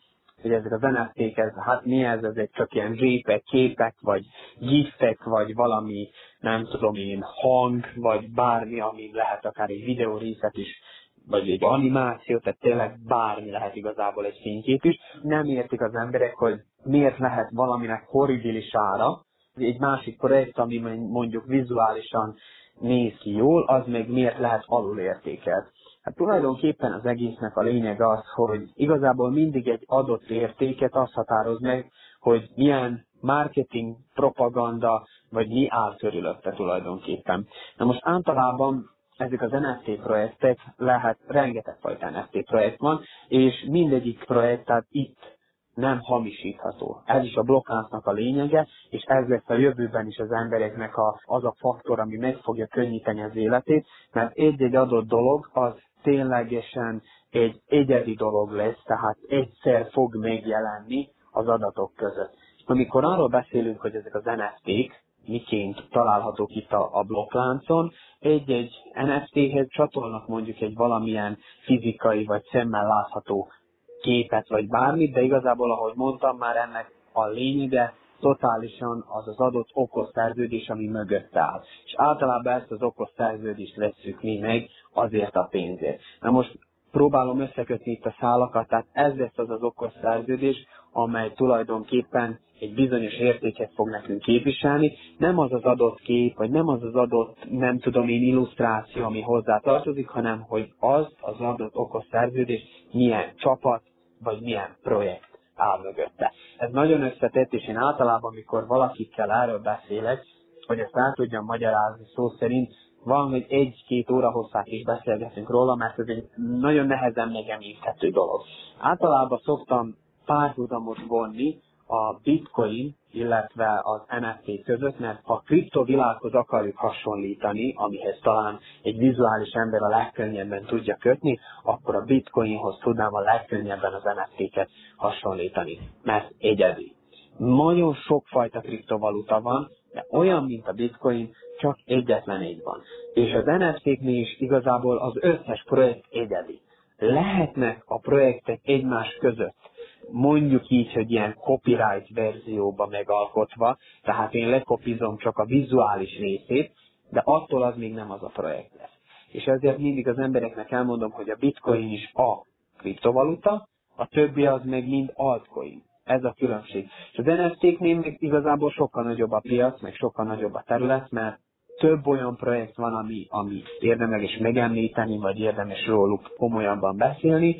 hogy ezek az NFT-k, ez, hát mi ez, ezek csak ilyen zsépek, képek, vagy gifek, vagy valami, nem tudom én, hang, vagy bármi, ami lehet akár egy videó részet is, vagy egy animáció, tehát tényleg bármi lehet igazából egy fénykép is. Nem értik az emberek, hogy miért lehet valaminek horribilis ára, egy másik projekt, ami mondjuk vizuálisan néz ki jól, az még miért lehet alulértékelt. Hát tulajdonképpen az egésznek a lényeg az, hogy igazából mindig egy adott értéket az határoz meg, hogy milyen marketing, propaganda, vagy mi áll körülötte tulajdonképpen. Na most általában ezek az NFT projektek lehet, rengeteg fajta NFT projekt van, és mindegyik projekt, tehát itt nem hamisítható. Ez is a blokkláncnak a lényege, és ez lesz a jövőben is az embereknek a, az a faktor, ami meg fogja könnyíteni az életét, mert egy-egy adott dolog az ténylegesen egy egyedi dolog lesz, tehát egyszer fog megjelenni az adatok között. Amikor arról beszélünk, hogy ezek az NFT-k miként találhatók itt a, a blokkláncon, egy-egy NFT-hez csatolnak mondjuk egy valamilyen fizikai vagy szemmel látható képet vagy bármit, de igazából, ahogy mondtam már, ennek a lényege totálisan az az adott okos szerződés, ami mögött áll. És általában ezt az okos szerződést veszük mi meg azért a pénzért. Na most próbálom összekötni itt a szálakat, tehát ez lesz az az okos szerződés, amely tulajdonképpen egy bizonyos értéket fog nekünk képviselni, nem az az adott kép, vagy nem az az adott, nem tudom én, illusztráció, ami hozzá tartozik, hanem hogy az az adott okos szerződés milyen csapat, vagy milyen projekt áll mögötte. Ez nagyon összetett, és én általában, amikor valakikkel erről beszélek, hogy ezt el tudjam magyarázni szó szerint, van, hogy egy-két óra hosszát is beszélgetünk róla, mert ez egy nagyon nehezen megemészhető dolog. Általában szoktam párhuzamos vonni a bitcoin, illetve az NFT között, mert ha kriptovilághoz akarjuk hasonlítani, amihez talán egy vizuális ember a legkönnyebben tudja kötni, akkor a bitcoinhoz tudnám a legkönnyebben az NFT-ket hasonlítani, mert egyedi. Nagyon sokfajta kriptovaluta van, de olyan, mint a bitcoin, csak egyetlen egy van. És az NFT-knél is igazából az összes projekt egyedi. Lehetnek a projektek egymás között mondjuk így, hogy ilyen copyright verzióba megalkotva, tehát én lekopizom csak a vizuális részét, de attól az még nem az a projekt lesz. És ezért mindig az embereknek elmondom, hogy a bitcoin is a kriptovaluta, a többi az meg mind altcoin. Ez a különbség. És az NFT-knél még igazából sokkal nagyobb a piac, meg sokkal nagyobb a terület, mert több olyan projekt van, ami, ami érdemes megemlíteni, vagy érdemes róluk komolyabban beszélni,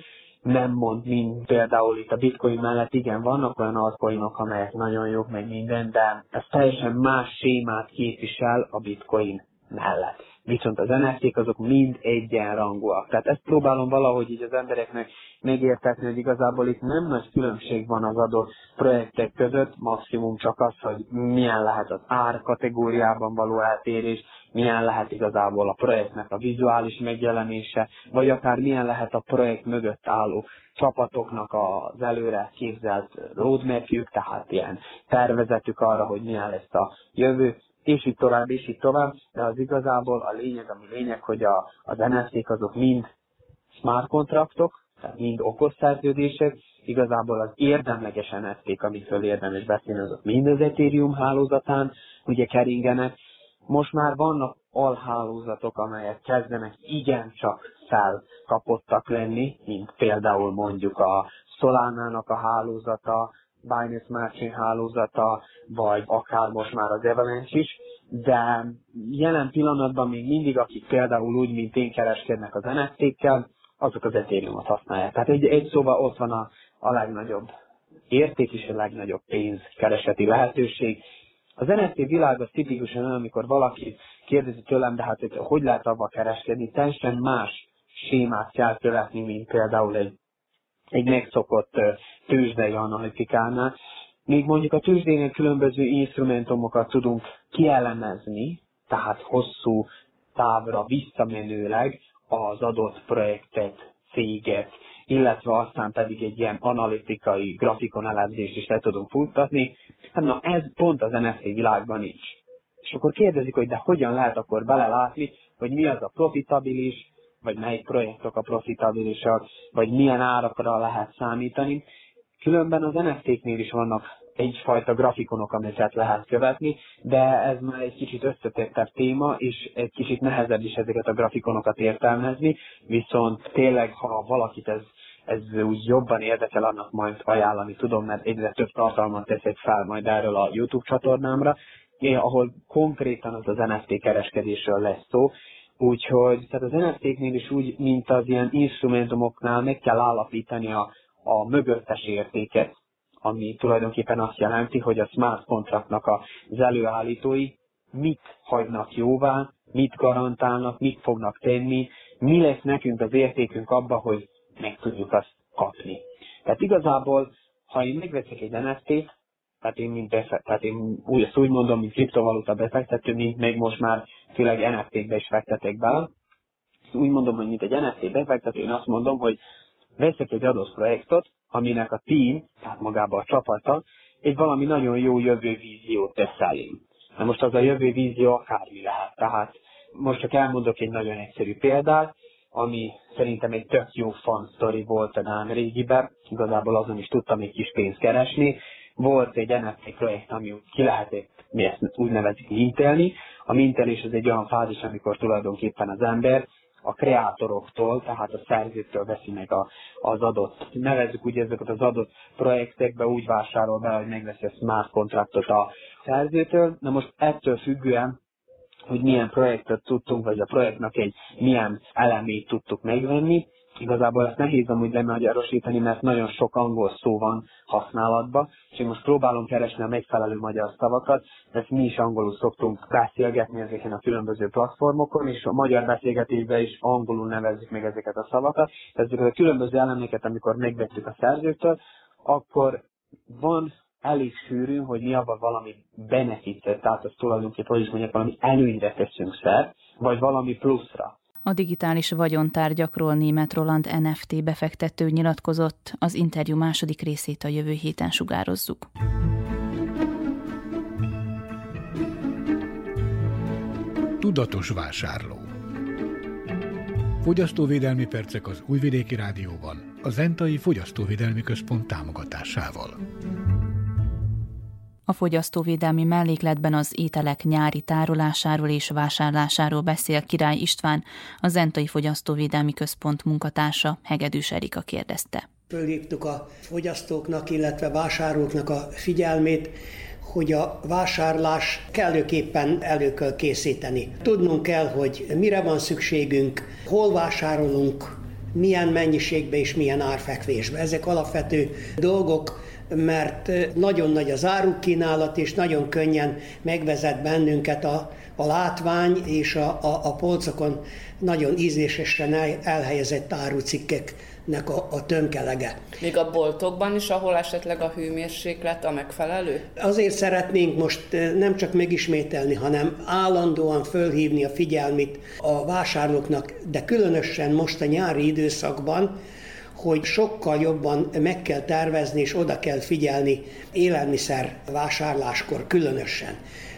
nem mond, mint például itt a bitcoin mellett, igen, vannak olyan altcoinok, amelyek nagyon jók, meg minden, de ez teljesen más sémát képvisel a bitcoin mellett. Viszont az NFT-k azok mind egyenrangúak. Tehát ezt próbálom valahogy így az embereknek megértetni, hogy igazából itt nem nagy különbség van az adott projektek között, maximum csak az, hogy milyen lehet az ár kategóriában való eltérés, milyen lehet igazából a projektnek a vizuális megjelenése, vagy akár milyen lehet a projekt mögött álló csapatoknak az előre képzelt roadmapjük, tehát ilyen tervezetük arra, hogy milyen lesz a jövő, és így tovább, és így tovább, de az igazából a lényeg, ami lényeg, hogy a, az NFT-k azok mind smart kontraktok, tehát mind okos szerződések, igazából az érdemleges NFT-k, amikről érdemes beszélni, azok mind az Ethereum hálózatán ugye keringenek. Most már vannak alhálózatok, amelyek kezdenek igencsak felkapottak lenni, mint például mondjuk a Solana-nak a hálózata, Binance Smart Chain hálózata, vagy akár most már az Avalanche is, de jelen pillanatban még mindig, akik például úgy, mint én kereskednek az NFT-kkel, azok az Ethereum-ot használják. Tehát egy, egy szóval ott van a, a legnagyobb érték és a legnagyobb pénzkereseti lehetőség. Az NFT világ az tipikusan olyan, amikor valaki kérdezi tőlem, de hát hogy, hogy lehet abba kereskedni, teljesen más sémát kell követni, mint például egy egy megszokott tőzsdei analitikánál. Még mondjuk a tőzsdénél különböző instrumentumokat tudunk kielemezni, tehát hosszú távra visszamenőleg az adott projektet, céget, illetve aztán pedig egy ilyen analitikai grafikon elemzést is le tudunk futtatni. Hát na ez pont az NFT világban nincs. És akkor kérdezik, hogy de hogyan lehet akkor belelátni, hogy mi az a profitabilis, vagy melyik projektok a profitabilisak, vagy milyen árakra lehet számítani. Különben az NFT-knél is vannak egyfajta grafikonok, amiket lehet követni, de ez már egy kicsit összetettebb téma, és egy kicsit nehezebb is ezeket a grafikonokat értelmezni, viszont tényleg, ha valakit ez ez úgy jobban érdekel, annak majd ajánlani tudom, mert egyre több tartalmat teszek fel majd erről a YouTube csatornámra, ahol konkrétan az az NFT kereskedésről lesz szó, Úgyhogy tehát az NFT-knél is úgy, mint az ilyen instrumentumoknál meg kell állapítani a, a mögöttes értéket, ami tulajdonképpen azt jelenti, hogy a smart contractnak az előállítói mit hagynak jóvá, mit garantálnak, mit fognak tenni, mi lesz nekünk az értékünk abba, hogy meg tudjuk azt kapni. Tehát igazából, ha én megveszek egy NFT-t, tehát én, mint befe- tehát én úgy, ezt úgy mondom, mint kriptovaluta befektető, mint még most már főleg NFT-kbe is fektetek be. Úgy mondom, hogy mint egy NFT befektető, én azt mondom, hogy veszek egy adott projektot, aminek a team, tehát magába a csapata, egy valami nagyon jó jövő víziót tesz elém. Na most az a jövő vízió akármi lehet. Tehát most csak elmondok egy nagyon egyszerű példát, ami szerintem egy tök jó fan story volt a Dán régiben, igazából azon is tudtam egy kis pénzt keresni. Volt egy NFT projekt, ami ki lehetett, mi ezt úgy nevezik, mintelni. A mintelés az egy olyan fázis, amikor tulajdonképpen az ember a kreátoroktól, tehát a szerzőtől veszi meg a, az adott, nevezzük úgy ezeket az adott projektekbe, úgy vásárol be, hogy megveszi a smart kontraktot a szerzőtől. Na most ettől függően hogy milyen projektet tudtunk, vagy a projektnek egy milyen elemét tudtuk megvenni. Igazából ezt nehéz amúgy lemagyarosítani, mert nagyon sok angol szó van használatban, és én most próbálom keresni a megfelelő magyar szavakat, ezt mi is angolul szoktunk beszélgetni ezeken a különböző platformokon, és a magyar beszélgetésben is angolul nevezzük meg ezeket a szavakat. Ezeket a különböző elemeket, amikor megvettük a szerzőtől, akkor van elég sűrű, hogy mi abban valami benefitet, tehát az tulajdonképpen, hogy is mondjak, valami előnyre teszünk szert, vagy valami pluszra. A digitális vagyontárgyakról német Roland NFT befektető nyilatkozott, az interjú második részét a jövő héten sugározzuk. Tudatos vásárló Fogyasztóvédelmi percek az Újvidéki Rádióban, a Zentai Fogyasztóvédelmi Központ támogatásával. A fogyasztóvédelmi mellékletben az ételek nyári tárolásáról és vásárlásáról beszél Király István, a Zentai Fogyasztóvédelmi Központ munkatársa, Hegedűs Erika kérdezte. Fölhívtuk a fogyasztóknak, illetve vásárlóknak a figyelmét, hogy a vásárlás kellőképpen elő kell készíteni. Tudnunk kell, hogy mire van szükségünk, hol vásárolunk, milyen mennyiségbe és milyen árfekvésbe. Ezek alapvető dolgok, mert nagyon nagy az árukínálat, és nagyon könnyen megvezet bennünket a, a látvány, és a, a, a polcokon nagyon ízésesen elhelyezett árucikkeknek a, a tömkelege. Még a boltokban is, ahol esetleg a hőmérséklet a megfelelő? Azért szeretnénk most nem csak megismételni, hanem állandóan fölhívni a figyelmét a vásárlóknak, de különösen most a nyári időszakban, hogy sokkal jobban meg kell tervezni és oda kell figyelni élelmiszer vásárláskor különösen.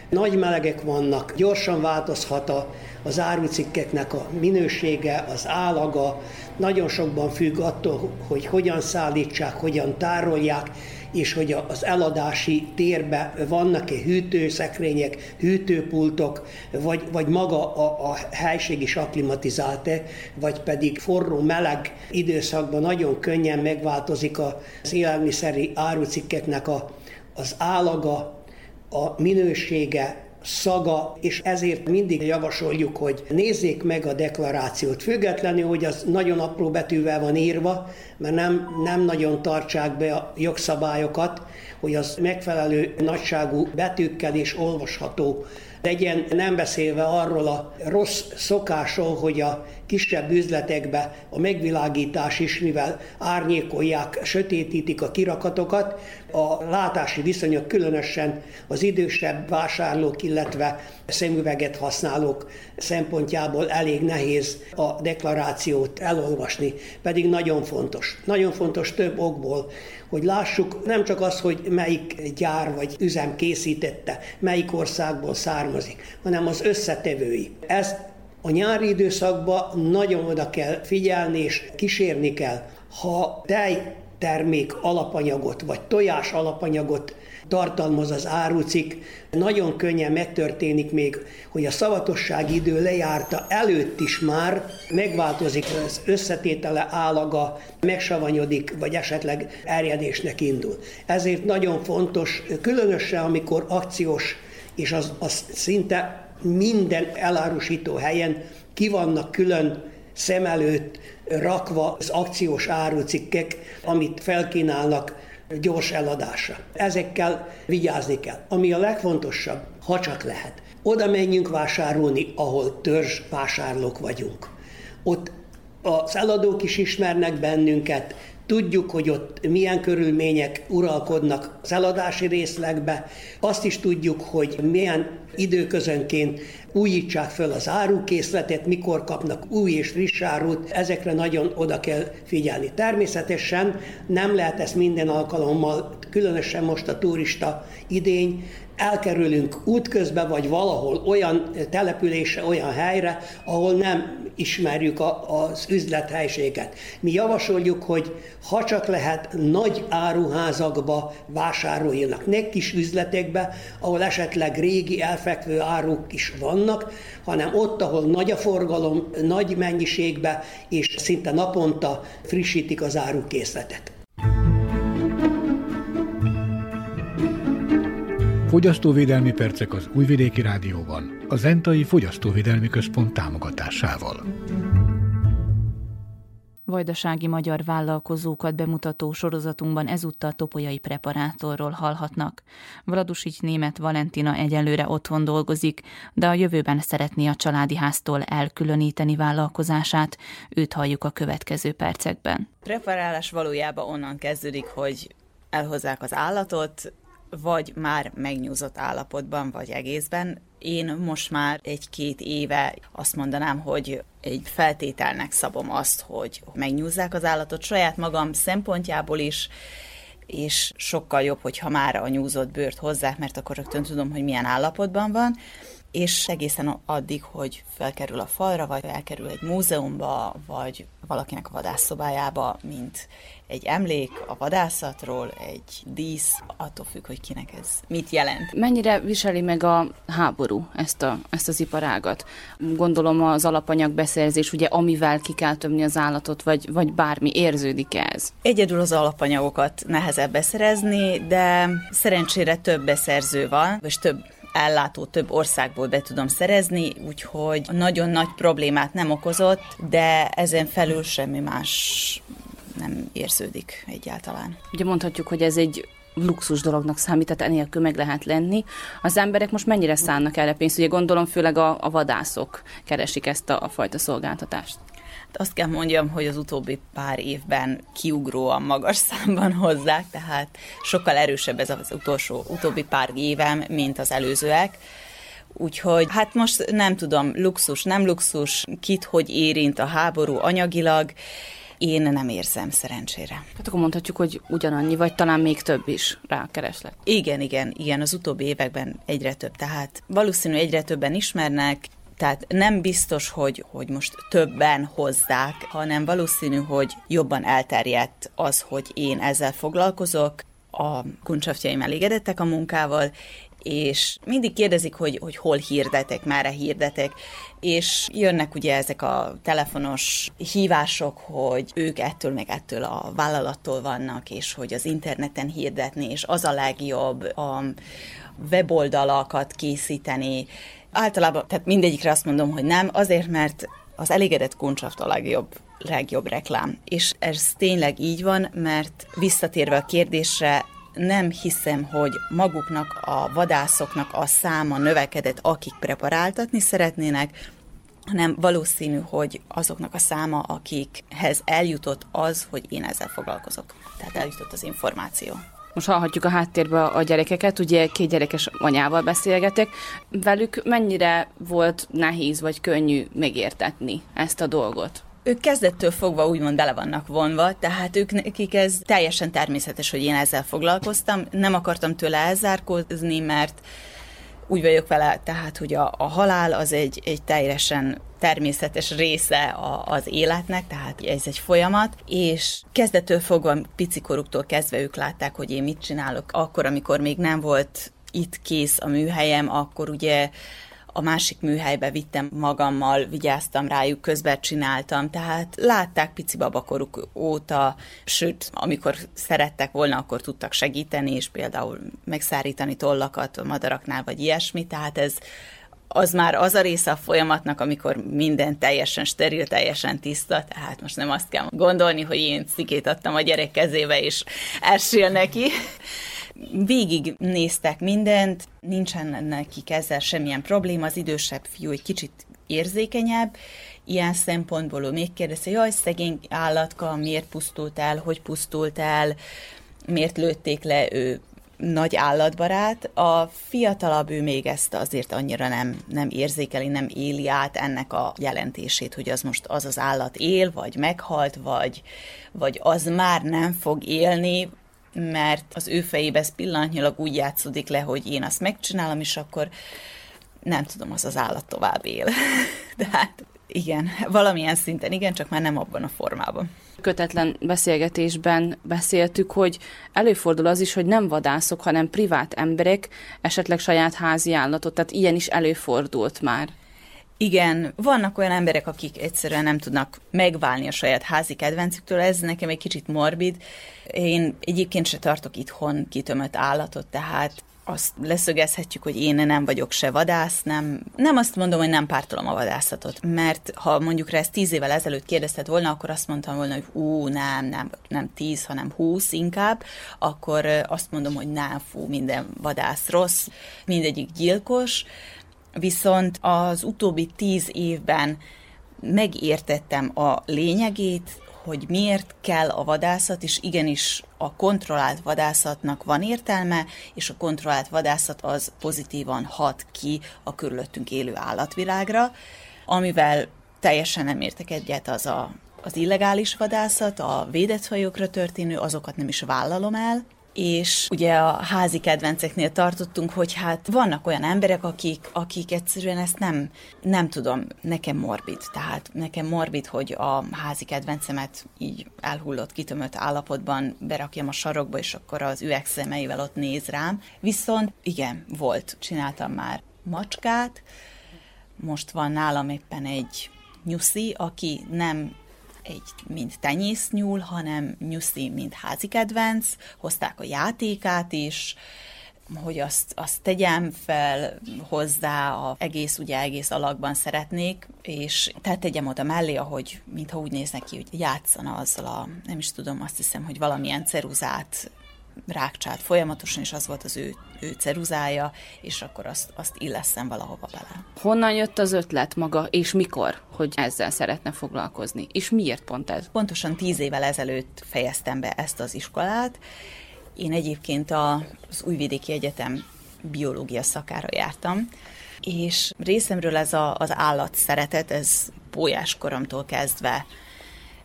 Nagy melegek vannak, gyorsan változhat a, az árucikkeknek a minősége, az állaga, nagyon sokban függ attól, hogy hogyan szállítsák, hogyan tárolják, és hogy az eladási térben vannak-e hűtőszekrények, hűtőpultok, vagy, vagy maga a, a helység is akklimatizált-e, vagy pedig forró, meleg időszakban nagyon könnyen megváltozik az élelmiszeri árucikkeknek a, az állaga, a minősége, szaga, és ezért mindig javasoljuk, hogy nézzék meg a deklarációt, függetlenül, hogy az nagyon apró betűvel van írva, mert nem, nem nagyon tartsák be a jogszabályokat, hogy az megfelelő nagyságú betűkkel is olvasható legyen, nem beszélve arról a rossz szokásról, hogy a kisebb üzletekbe a megvilágítás is, mivel árnyékolják, sötétítik a kirakatokat, a látási viszonyok különösen az idősebb vásárlók, illetve szemüveget használók szempontjából elég nehéz a deklarációt elolvasni, pedig nagyon fontos. Nagyon fontos több okból, hogy lássuk nem csak az, hogy melyik gyár vagy üzem készítette, melyik országból származik, hanem az összetevői. Ezt a nyári időszakban nagyon oda kell figyelni és kísérni kell. Ha tej termék alapanyagot, vagy tojás alapanyagot tartalmaz az árucik, nagyon könnyen megtörténik még, hogy a szavatosság idő lejárta előtt is már megváltozik az összetétele állaga, megsavanyodik, vagy esetleg erjedésnek indul. Ezért nagyon fontos, különösen amikor akciós, és az, az szinte minden elárusító helyen ki vannak külön szem előtt rakva az akciós árucikkek, amit felkínálnak gyors eladásra. Ezekkel vigyázni kell. Ami a legfontosabb, ha csak lehet, oda menjünk vásárolni, ahol törzs vásárlók vagyunk. Ott az eladók is ismernek bennünket, Tudjuk, hogy ott milyen körülmények uralkodnak az eladási részlegbe, azt is tudjuk, hogy milyen időközönként újítsák föl az árukészletet, mikor kapnak új és friss árut, ezekre nagyon oda kell figyelni. Természetesen nem lehet ezt minden alkalommal, különösen most a turista idény, elkerülünk útközbe, vagy valahol olyan települése, olyan helyre, ahol nem ismerjük a, az üzlethelységet. Mi javasoljuk, hogy ha csak lehet, nagy áruházakba vásároljanak, ne kis üzletekbe, ahol esetleg régi elfekvő áruk is vannak, hanem ott, ahol nagy a forgalom, nagy mennyiségbe, és szinte naponta frissítik az árukészletet. Fogyasztóvédelmi percek az Újvidéki Rádióban, a Zentai Fogyasztóvédelmi Központ támogatásával. Vajdasági magyar vállalkozókat bemutató sorozatunkban ezúttal topolyai preparátorról hallhatnak. Vladusics német Valentina egyelőre otthon dolgozik, de a jövőben szeretné a családi háztól elkülöníteni vállalkozását. Őt halljuk a következő percekben. Preparálás valójában onnan kezdődik, hogy elhozzák az állatot, vagy már megnyúzott állapotban, vagy egészben. Én most már egy-két éve azt mondanám, hogy egy feltételnek szabom azt, hogy megnyúzzák az állatot saját magam szempontjából is, és sokkal jobb, hogyha már a nyúzott bőrt hozzák, mert akkor rögtön tudom, hogy milyen állapotban van, és egészen addig, hogy felkerül a falra, vagy elkerül egy múzeumba, vagy valakinek a vadászszobájába, mint egy emlék a vadászatról, egy dísz, attól függ, hogy kinek ez mit jelent. Mennyire viseli meg a háború ezt, a, ezt az iparágat? Gondolom az alapanyag beszerzés, ugye amivel ki kell tömni az állatot, vagy, vagy bármi érződik ez? Egyedül az alapanyagokat nehezebb beszerezni, de szerencsére több beszerző van, vagy több ellátó több országból be tudom szerezni, úgyhogy nagyon nagy problémát nem okozott, de ezen felül semmi más nem érződik egyáltalán. Ugye mondhatjuk, hogy ez egy luxus dolognak számít, tehát enélkül meg lehet lenni. Az emberek most mennyire szánnak erre pénzt? Ugye gondolom főleg a, a vadászok keresik ezt a, a fajta szolgáltatást. Azt kell mondjam, hogy az utóbbi pár évben kiugróan magas számban hozzák, tehát sokkal erősebb ez az utolsó, utóbbi pár évem, mint az előzőek. Úgyhogy hát most nem tudom, luxus, nem luxus, kit hogy érint a háború anyagilag, én nem érzem szerencsére. Hát akkor mondhatjuk, hogy ugyanannyi, vagy talán még több is rá kereslet. Igen, igen, igen, az utóbbi években egyre több, tehát valószínű egyre többen ismernek, tehát nem biztos, hogy, hogy most többen hozzák, hanem valószínű, hogy jobban elterjedt az, hogy én ezzel foglalkozok, a kuncsaftjaim elégedettek a munkával, és mindig kérdezik, hogy, hogy hol hirdetek, merre hirdetek, és jönnek ugye ezek a telefonos hívások, hogy ők ettől meg ettől a vállalattól vannak, és hogy az interneten hirdetni, és az a legjobb a weboldalakat készíteni, Általában, tehát mindegyikre azt mondom, hogy nem, azért, mert az elégedett kuncsaft a legjobb legjobb reklám. És ez tényleg így van, mert visszatérve a kérdésre, nem hiszem, hogy maguknak a vadászoknak a száma növekedett, akik preparáltatni szeretnének, hanem valószínű, hogy azoknak a száma, akikhez eljutott az, hogy én ezzel foglalkozok. Tehát eljutott az információ. Most hallhatjuk a háttérbe a gyerekeket, ugye két gyerekes anyával beszélgetek. Velük mennyire volt nehéz vagy könnyű megértetni ezt a dolgot? Ők kezdettől fogva úgymond bele vannak vonva, tehát ők nekik ez teljesen természetes, hogy én ezzel foglalkoztam. Nem akartam tőle elzárkózni, mert úgy vagyok vele, tehát, hogy a, a halál az egy, egy teljesen természetes része a, az életnek, tehát ez egy folyamat, és kezdettől fogva picikoruktól kezdve ők látták, hogy én mit csinálok. Akkor, amikor még nem volt itt kész a műhelyem, akkor ugye a másik műhelybe vittem magammal, vigyáztam rájuk, közben csináltam, tehát látták pici babakoruk óta, sőt, amikor szerettek volna, akkor tudtak segíteni, és például megszárítani tollakat a madaraknál, vagy ilyesmi, tehát ez az már az a része a folyamatnak, amikor minden teljesen steril, teljesen tiszta, tehát most nem azt kell gondolni, hogy én szikét adtam a gyerek kezébe, és elsél neki, végig néztek mindent, nincsen neki ezzel semmilyen probléma, az idősebb fiú egy kicsit érzékenyebb, ilyen szempontból ő még kérdezi, jaj, szegény állatka, miért pusztult el, hogy pusztult el, miért lőtték le, ő nagy állatbarát. A fiatalabb ő még ezt azért annyira nem, nem érzékeli, nem éli át ennek a jelentését, hogy az most az az állat él, vagy meghalt, vagy, vagy az már nem fog élni, mert az ő fejébe ez pillanatnyilag úgy játszódik le, hogy én azt megcsinálom, és akkor nem tudom, az az állat tovább él. De hát igen, valamilyen szinten igen, csak már nem abban a formában. Kötetlen beszélgetésben beszéltük, hogy előfordul az is, hogy nem vadászok, hanem privát emberek, esetleg saját házi állatot, tehát ilyen is előfordult már. Igen, vannak olyan emberek, akik egyszerűen nem tudnak megválni a saját házi kedvencüktől, ez nekem egy kicsit morbid. Én egyébként se tartok itthon kitömött állatot, tehát azt leszögezhetjük, hogy én nem vagyok se vadász, nem, nem azt mondom, hogy nem pártolom a vadászatot, mert ha mondjuk rá ezt tíz évvel ezelőtt kérdezted volna, akkor azt mondtam volna, hogy ú, nem, nem, nem tíz, hanem húsz inkább, akkor azt mondom, hogy nem, fú, minden vadász rossz, mindegyik gyilkos, viszont az utóbbi tíz évben megértettem a lényegét, hogy miért kell a vadászat, és igenis a kontrollált vadászatnak van értelme, és a kontrollált vadászat az pozitívan hat ki a körülöttünk élő állatvilágra, amivel teljesen nem értek egyet az a, az illegális vadászat, a védett fajokra történő, azokat nem is vállalom el, és ugye a házi kedvenceknél tartottunk, hogy hát vannak olyan emberek, akik, akik egyszerűen ezt nem, nem tudom, nekem morbid. Tehát nekem morbid, hogy a házi kedvencemet így elhullott, kitömött állapotban berakjam a sarokba, és akkor az üveg szemeivel ott néz rám. Viszont igen, volt, csináltam már macskát, most van nálam éppen egy nyuszi, aki nem egy mint tenyésznyúl, hanem nyuszi, mint házi kedvenc, hozták a játékát is, hogy azt, azt tegyem fel hozzá, a egész, ugye egész alakban szeretnék, és tehát tegyem oda mellé, ahogy, mintha úgy néz neki, hogy játszana azzal a, nem is tudom, azt hiszem, hogy valamilyen ceruzát rákcsált folyamatosan, és az volt az ő, ő ceruzája, és akkor azt, azt illeszem valahova bele. Honnan jött az ötlet maga, és mikor, hogy ezzel szeretne foglalkozni? És miért pont ez? Pontosan tíz évvel ezelőtt fejeztem be ezt az iskolát. Én egyébként az Újvidéki Egyetem biológia szakára jártam, és részemről ez a, az állat szeretet, ez pólyás koromtól kezdve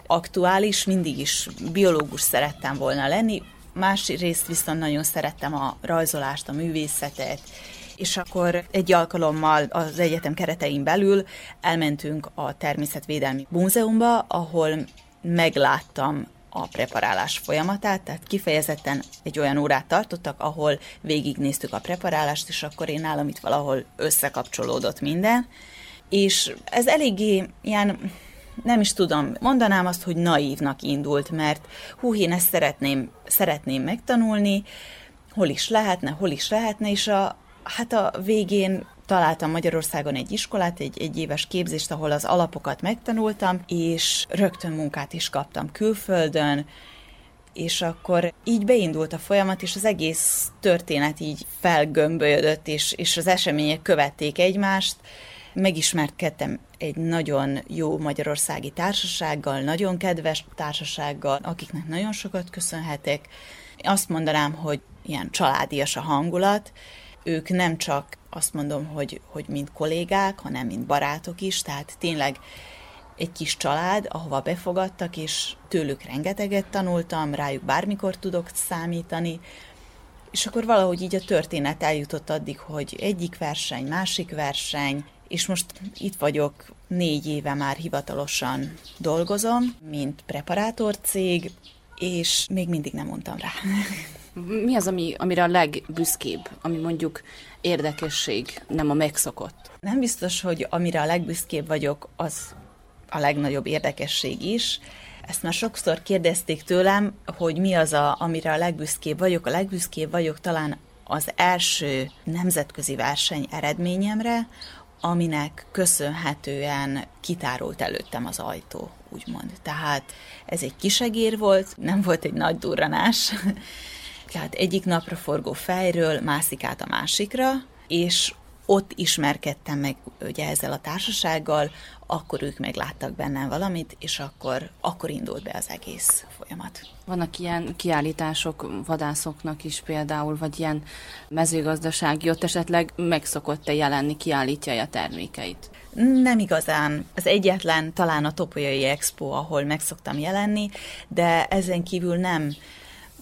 aktuális, mindig is biológus szerettem volna lenni, másrészt viszont nagyon szerettem a rajzolást, a művészetet, és akkor egy alkalommal az egyetem keretein belül elmentünk a Természetvédelmi Múzeumba, ahol megláttam a preparálás folyamatát, tehát kifejezetten egy olyan órát tartottak, ahol végignéztük a preparálást, és akkor én nálam itt valahol összekapcsolódott minden, és ez eléggé ilyen nem is tudom, mondanám azt, hogy naívnak indult, mert hú, én ezt szeretném, szeretném megtanulni, hol is lehetne, hol is lehetne, és a, hát a végén találtam Magyarországon egy iskolát, egy, egy éves képzést, ahol az alapokat megtanultam, és rögtön munkát is kaptam külföldön, és akkor így beindult a folyamat, és az egész történet így felgömbölyödött, és, és az események követték egymást. Megismerkedtem egy nagyon jó magyarországi társasággal, nagyon kedves társasággal, akiknek nagyon sokat köszönhetek. Azt mondanám, hogy ilyen családias a hangulat. Ők nem csak azt mondom, hogy, hogy mint kollégák, hanem mint barátok is, tehát tényleg egy kis család, ahova befogadtak, és tőlük rengeteget tanultam, rájuk bármikor tudok számítani, és akkor valahogy így a történet eljutott addig, hogy egyik verseny, másik verseny, és most itt vagyok, négy éve már hivatalosan dolgozom, mint preparátor cég, és még mindig nem mondtam rá. Mi az, ami, amire a legbüszkébb, ami mondjuk érdekesség, nem a megszokott? Nem biztos, hogy amire a legbüszkébb vagyok, az a legnagyobb érdekesség is. Ezt már sokszor kérdezték tőlem, hogy mi az, a, amire a legbüszkébb vagyok. A legbüszkébb vagyok talán az első nemzetközi verseny eredményemre, aminek köszönhetően kitárult előttem az ajtó, úgymond. Tehát ez egy kisegér volt, nem volt egy nagy durranás. Tehát egyik napra forgó fejről mászik át a másikra, és ott ismerkedtem meg ugye ezzel a társasággal, akkor ők megláttak bennem valamit, és akkor, akkor indult be az egész folyamat. Vannak ilyen kiállítások vadászoknak is például, vagy ilyen mezőgazdasági, ott esetleg megszokott-e jelenni, kiállítja a termékeit? Nem igazán. Az egyetlen talán a Topolyai Expo, ahol megszoktam jelenni, de ezen kívül nem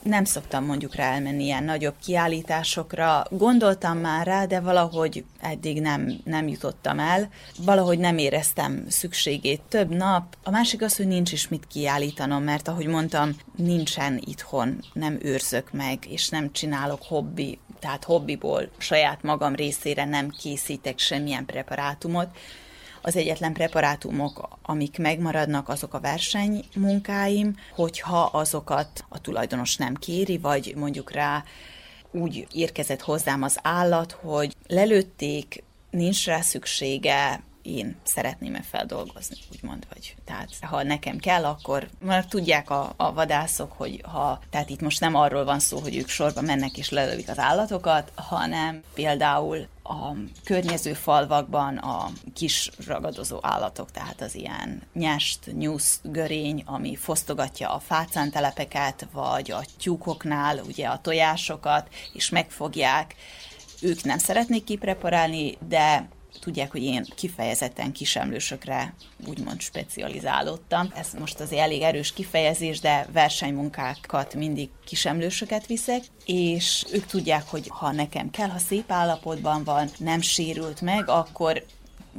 nem szoktam mondjuk rá elmenni ilyen nagyobb kiállításokra. Gondoltam már rá, de valahogy eddig nem, nem jutottam el. Valahogy nem éreztem szükségét több nap. A másik az, hogy nincs is mit kiállítanom, mert ahogy mondtam, nincsen itthon, nem őrzök meg, és nem csinálok hobbi, tehát hobbiból saját magam részére nem készítek semmilyen preparátumot az egyetlen preparátumok, amik megmaradnak, azok a versenymunkáim, hogyha azokat a tulajdonos nem kéri, vagy mondjuk rá úgy érkezett hozzám az állat, hogy lelőtték, nincs rá szüksége, én szeretném-e feldolgozni, úgymond, vagy tehát ha nekem kell, akkor már tudják a, a vadászok, hogy ha, tehát itt most nem arról van szó, hogy ők sorba mennek és lelövik az állatokat, hanem például a környező falvakban a kis ragadozó állatok, tehát az ilyen nyest, nyusz, görény, ami fosztogatja a fácántelepeket, vagy a tyúkoknál ugye a tojásokat, és megfogják, ők nem szeretnék kipreparálni, de tudják, hogy én kifejezetten kisemlősökre úgymond specializálódtam. Ez most azért elég erős kifejezés, de versenymunkákat mindig kisemlősöket viszek, és ők tudják, hogy ha nekem kell, ha szép állapotban van, nem sérült meg, akkor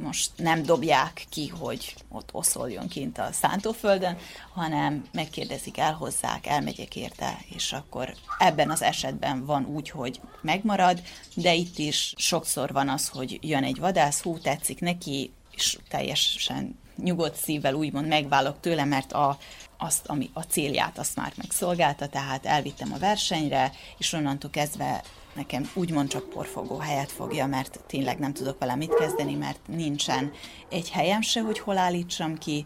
most nem dobják ki, hogy ott oszoljon kint a szántóföldön, hanem megkérdezik, elhozzák, elmegyek érte, és akkor ebben az esetben van úgy, hogy megmarad, de itt is sokszor van az, hogy jön egy vadász, hú, tetszik neki, és teljesen nyugodt szívvel úgymond megválok tőle, mert a, azt, ami a célját azt már megszolgálta, tehát elvittem a versenyre, és onnantól kezdve nekem úgymond csak porfogó helyet fogja, mert tényleg nem tudok vele mit kezdeni, mert nincsen egy helyem se, hogy hol állítsam ki,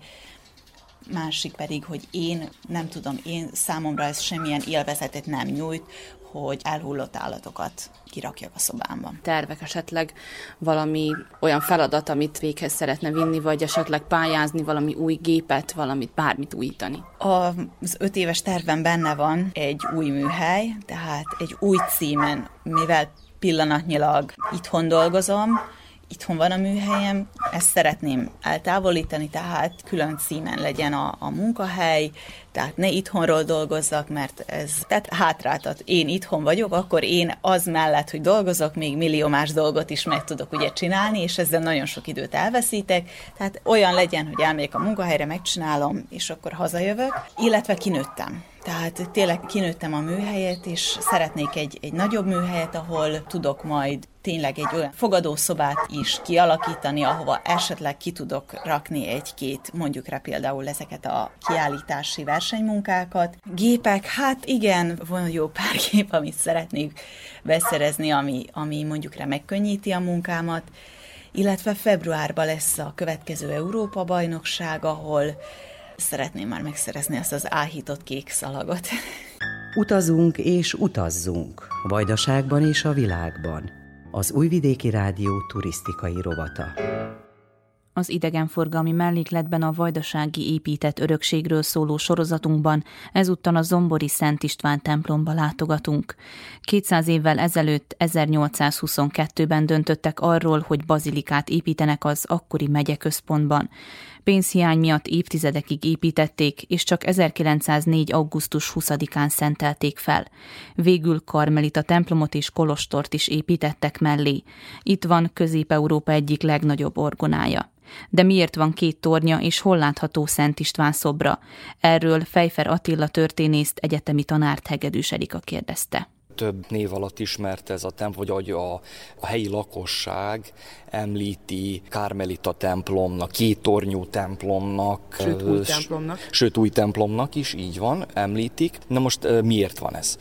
másik pedig, hogy én nem tudom, én számomra ez semmilyen élvezetet nem nyújt, hogy elhullott állatokat kirakjak a szobámban. Tervek esetleg valami olyan feladat, amit véghez szeretne vinni, vagy esetleg pályázni valami új gépet, valamit, bármit újítani? Az öt éves tervem benne van egy új műhely, tehát egy új címen, mivel pillanatnyilag itthon dolgozom, itthon van a műhelyem, ezt szeretném eltávolítani, tehát külön címen legyen a, a munkahely, tehát ne itthonról dolgozzak, mert ez tehát hátráltat. Én itthon vagyok, akkor én az mellett, hogy dolgozok, még millió más dolgot is meg tudok ugye csinálni, és ezzel nagyon sok időt elveszítek. Tehát olyan legyen, hogy elmegyek a munkahelyre, megcsinálom, és akkor hazajövök, illetve kinőttem. Tehát tényleg kinőttem a műhelyet, és szeretnék egy, egy nagyobb műhelyet, ahol tudok majd tényleg egy olyan fogadószobát is kialakítani, ahova esetleg ki tudok rakni egy-két, mondjuk rá például ezeket a kiállítási versenymunkákat. Gépek, hát igen, van jó pár gép, amit szeretnék beszerezni, ami, ami mondjuk rá megkönnyíti a munkámat, illetve februárban lesz a következő Európa-bajnokság, ahol szeretném már megszerezni ezt az áhított kék szalagot. Utazunk és utazzunk, Vajdaságban és a világban. Az Újvidéki Rádió turisztikai rovata. Az idegenforgalmi mellékletben a vajdasági épített örökségről szóló sorozatunkban ezúttal a Zombori Szent István templomba látogatunk. 200 évvel ezelőtt, 1822-ben döntöttek arról, hogy bazilikát építenek az akkori megyeközpontban. Pénzhiány miatt évtizedekig építették, és csak 1904. augusztus 20-án szentelték fel. Végül Karmelita templomot és kolostort is építettek mellé. Itt van Közép-Európa egyik legnagyobb orgonája. De miért van két tornya, és hol látható Szent István szobra? Erről Fejfer Attila történészt, egyetemi tanárt Hegedűs Erika kérdezte több név alatt ismert ez a templom, vagy a, a helyi lakosság említi Kármelita templomnak, két tornyú templomnak. Sőt, új templomnak. Sőt, új templomnak is, így van, említik. Na most miért van ez?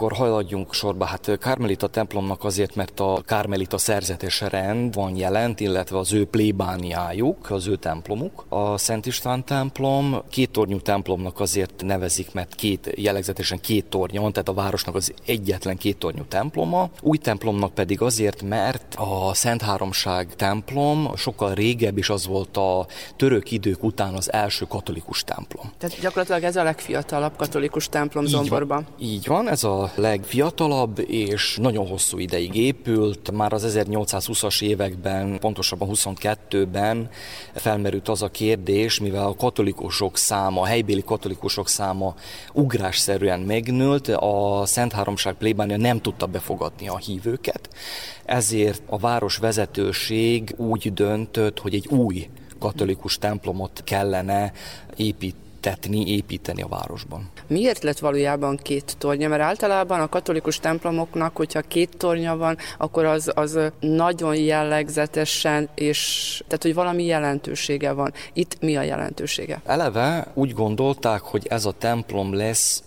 Akkor haladjunk sorba. Hát Kármelita templomnak azért, mert a Kármelita szerzetes rend van jelent, illetve az ő plébániájuk, az ő templomuk. A Szent István templom két tornyú templomnak azért nevezik, mert két, jellegzetesen két tornya van, tehát a városnak az egyetlen két tornyú temploma. Új templomnak pedig azért, mert a Szent Háromság templom sokkal régebb, és az volt a török idők után az első katolikus templom. Tehát gyakorlatilag ez a legfiatalabb katolikus templom így Zomborban. Van, így van, ez a legfiatalabb, és nagyon hosszú ideig épült. Már az 1820-as években, pontosabban 22-ben felmerült az a kérdés, mivel a katolikusok száma, a helybéli katolikusok száma ugrásszerűen megnőtt, a Szent Háromság plébánia nem tudta befogadni a hívőket, ezért a város vezetőség úgy döntött, hogy egy új katolikus templomot kellene építeni építetni, építeni a városban. Miért lett valójában két tornya? Mert általában a katolikus templomoknak, hogyha két tornya van, akkor az, az nagyon jellegzetesen, és tehát, hogy valami jelentősége van. Itt mi a jelentősége? Eleve úgy gondolták, hogy ez a templom lesz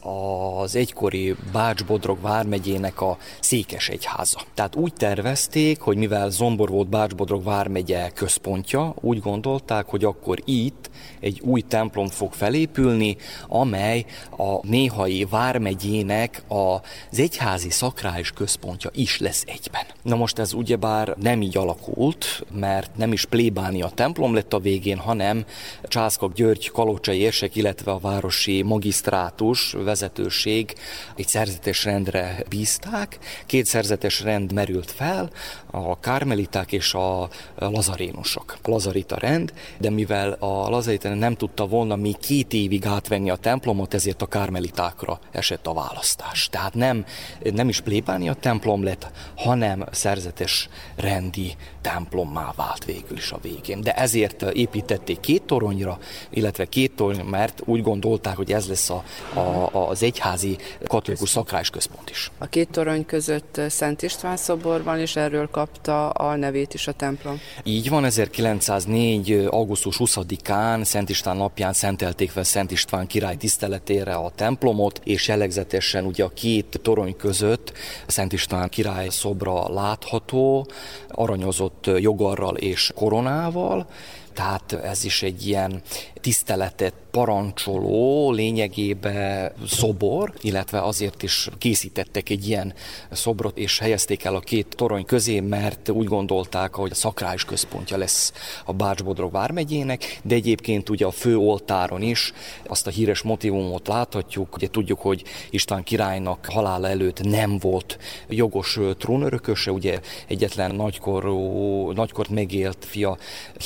az egykori Bács-Bodrog vármegyének a székes egyháza. Tehát úgy tervezték, hogy mivel Zombor volt Bács-Bodrog vármegye központja, úgy gondolták, hogy akkor itt egy új templom fog felépülni, amely a néhai vármegyének az egyházi szakrális központja is lesz egyben. Na most ez ugyebár nem így alakult, mert nem is plébánia templom lett a végén, hanem Császkak György kalocsai érsek, illetve a városi magisztrátus vezetőség egy szerzetes rendre bízták. Két szerzetes rend merült fel, a kármeliták és a lazarénusok. A lazarita rend, de mivel a lazarita nem tudta volna még két évig átvenni a templomot, ezért a kármelitákra esett a választás. Tehát nem, nem is plébánia templom lett, hanem szerzetes rendi templommá vált végül is a végén. De ezért építették két toronyra, illetve két torony, mert úgy gondolták, hogy ez lesz a, a, az egyházi katolikus szakrális központ is. A két torony között Szent István szobor van, és erről kapta a nevét is a templom. Így van, 1904. augusztus 20-án Szent István napján szentelték fel Szent István király tiszteletére a templomot, és jellegzetesen ugye a két torony között Szent István király szobra látható, aranyozott jogarral és koronával, tehát ez is egy ilyen tiszteletet parancsoló lényegébe szobor, illetve azért is készítettek egy ilyen szobrot, és helyezték el a két torony közé, mert úgy gondolták, hogy a szakrális központja lesz a Bács-Bodrog vármegyének, de egyébként ugye a fő oltáron is azt a híres motivumot láthatjuk, ugye tudjuk, hogy István királynak halála előtt nem volt jogos trónörököse, ugye egyetlen nagykorú, nagykort megélt fia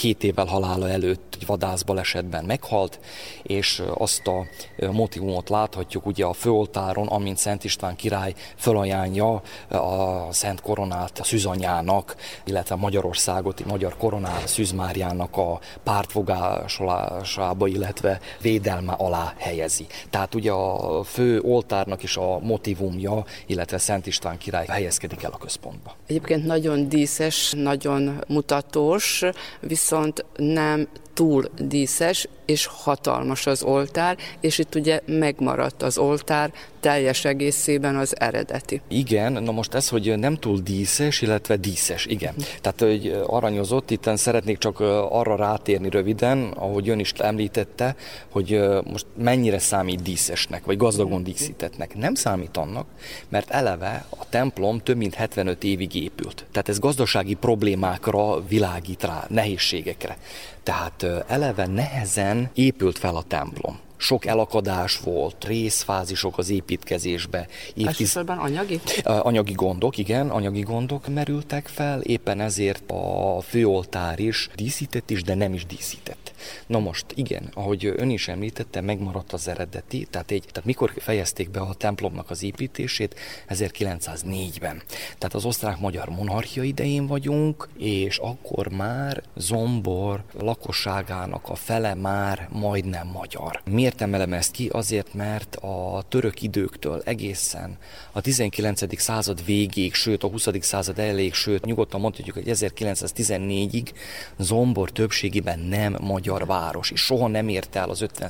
7 évvel halála előtt egy vadászbalesetben meghalt, és azt a motivumot láthatjuk ugye a főoltáron, amint Szent István király fölajánlja a Szent Koronát a szűzanyának, illetve Magyarországot, Magyar Koronát Szűzmárjának a pártfogásolásába, illetve védelme alá helyezi. Tehát ugye a fő oltárnak is a motivumja, illetve Szent István király helyezkedik el a központba. Egyébként nagyon díszes, nagyon mutatós, viszont nem túl díszes, és hatalmas az oltár, és itt ugye megmaradt az oltár teljes egészében az eredeti. Igen, na most ez, hogy nem túl díszes, illetve díszes, igen. Tehát, hogy aranyozott, itt szeretnék csak arra rátérni röviden, ahogy ön is említette, hogy most mennyire számít díszesnek, vagy gazdagon díszítetnek. Nem számít annak, mert eleve a templom több mint 75 évig épült. Tehát ez gazdasági problémákra világít rá, nehézségekre. Tehát eleve nehezen épült fel a templom sok elakadás volt, részfázisok az építkezésbe. Elsősorban anyagi? Anyagi gondok, igen, anyagi gondok merültek fel, éppen ezért a főoltár is díszített is, de nem is díszített. Na most, igen, ahogy ön is említette, megmaradt az eredeti, tehát, egy, tehát mikor fejezték be a templomnak az építését? 1904-ben. Tehát az osztrák-magyar monarchia idején vagyunk, és akkor már Zombor lakosságának a fele már majdnem magyar. Miért emelem ezt ki? Azért, mert a török időktől egészen a 19. század végéig, sőt a 20. század elejéig, sőt nyugodtan mondhatjuk, hogy 1914-ig Zombor többségében nem magyar város, és soha nem érte el az 50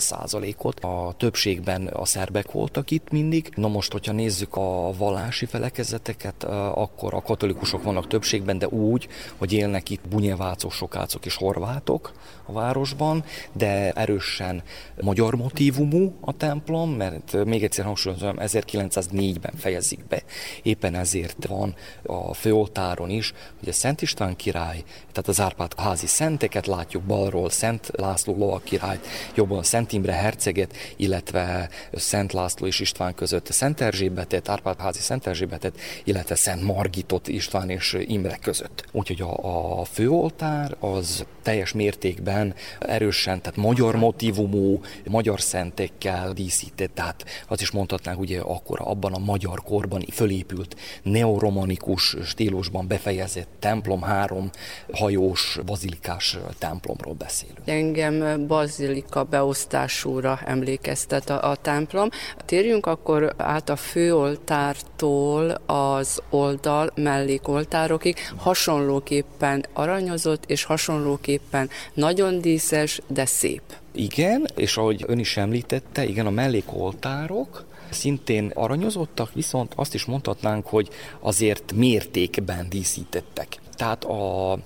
ot A többségben a szerbek voltak itt mindig. Na most, hogyha nézzük a vallási felekezeteket, akkor a katolikusok vannak többségben, de úgy, hogy élnek itt bunyevácok, sokácok és horvátok a városban, de erősen magyar motivumú a templom, mert még egyszer hangsúlyozom, 1904-ben fejezik be. Éppen ezért van a főoltáron is, hogy a Szent István király, tehát az Árpád házi szenteket látjuk balról, Szent László lovak királyt, jobban Szent Imre herceget, illetve Szent László és István között Szent Erzsébetet, Árpád-házi Szent Erzsébetet, illetve Szent Margitot István és Imre között. Úgyhogy a, a főoltár az teljes mértékben erősen, tehát magyar motivumú, magyar szentekkel díszített, tehát azt is mondhatnánk, ugye akkor abban a magyar korban fölépült neoromanikus stílusban befejezett templom, három hajós bazilikás templomról beszélünk engem bazilika beosztásúra emlékeztet a, a templom. Térjünk akkor át a főoltártól az oldal mellékoltárokig, hasonlóképpen aranyozott, és hasonlóképpen nagyon díszes, de szép. Igen, és ahogy ön is említette, igen, a mellékoltárok, szintén aranyozottak, viszont azt is mondhatnánk, hogy azért mértékben díszítettek. Tehát a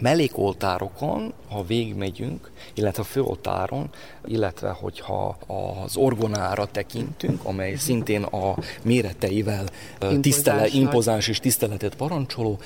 mellékoltárokon, ha végigmegyünk, illetve a főoltáron, illetve hogyha az orgonára tekintünk, amely szintén a méreteivel tisztele, impozáns és tiszteletet parancsoló,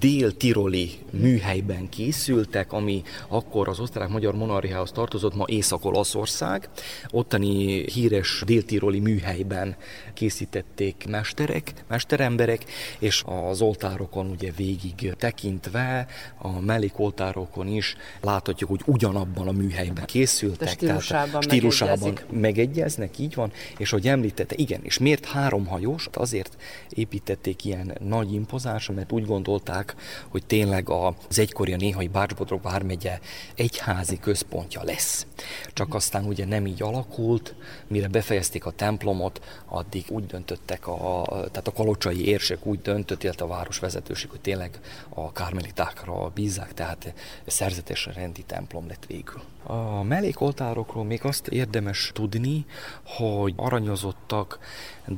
dél-tiroli műhelyben készültek, ami akkor az osztrák-magyar monarchiához tartozott, ma Észak-Olaszország. Ottani híres dél-tiroli műhelyben készítették mesterek, mesteremberek, és az oltárokon ugye végig tekintve a mellékoltárokon is láthatjuk, hogy ugyanabban a műhelyben készültek. Stílusában, stílusában megegyeznek, így van, és hogy említette, igen, és miért három hajós? Azért építették ilyen nagy impozánsra, mert úgy gondolták, hogy tényleg az egykori a néhai Bácsbodrog vármegye egyházi központja lesz. Csak aztán ugye nem így alakult, mire befejezték a templomot, addig úgy döntöttek, a, tehát a kalocsai érsek úgy döntött, illetve a városvezetőség, hogy tényleg a kármelitákra bízzák, tehát szerzetesen rendi templom lett végül. A mellékoltárokról még azt érdemes tudni, hogy aranyozottak,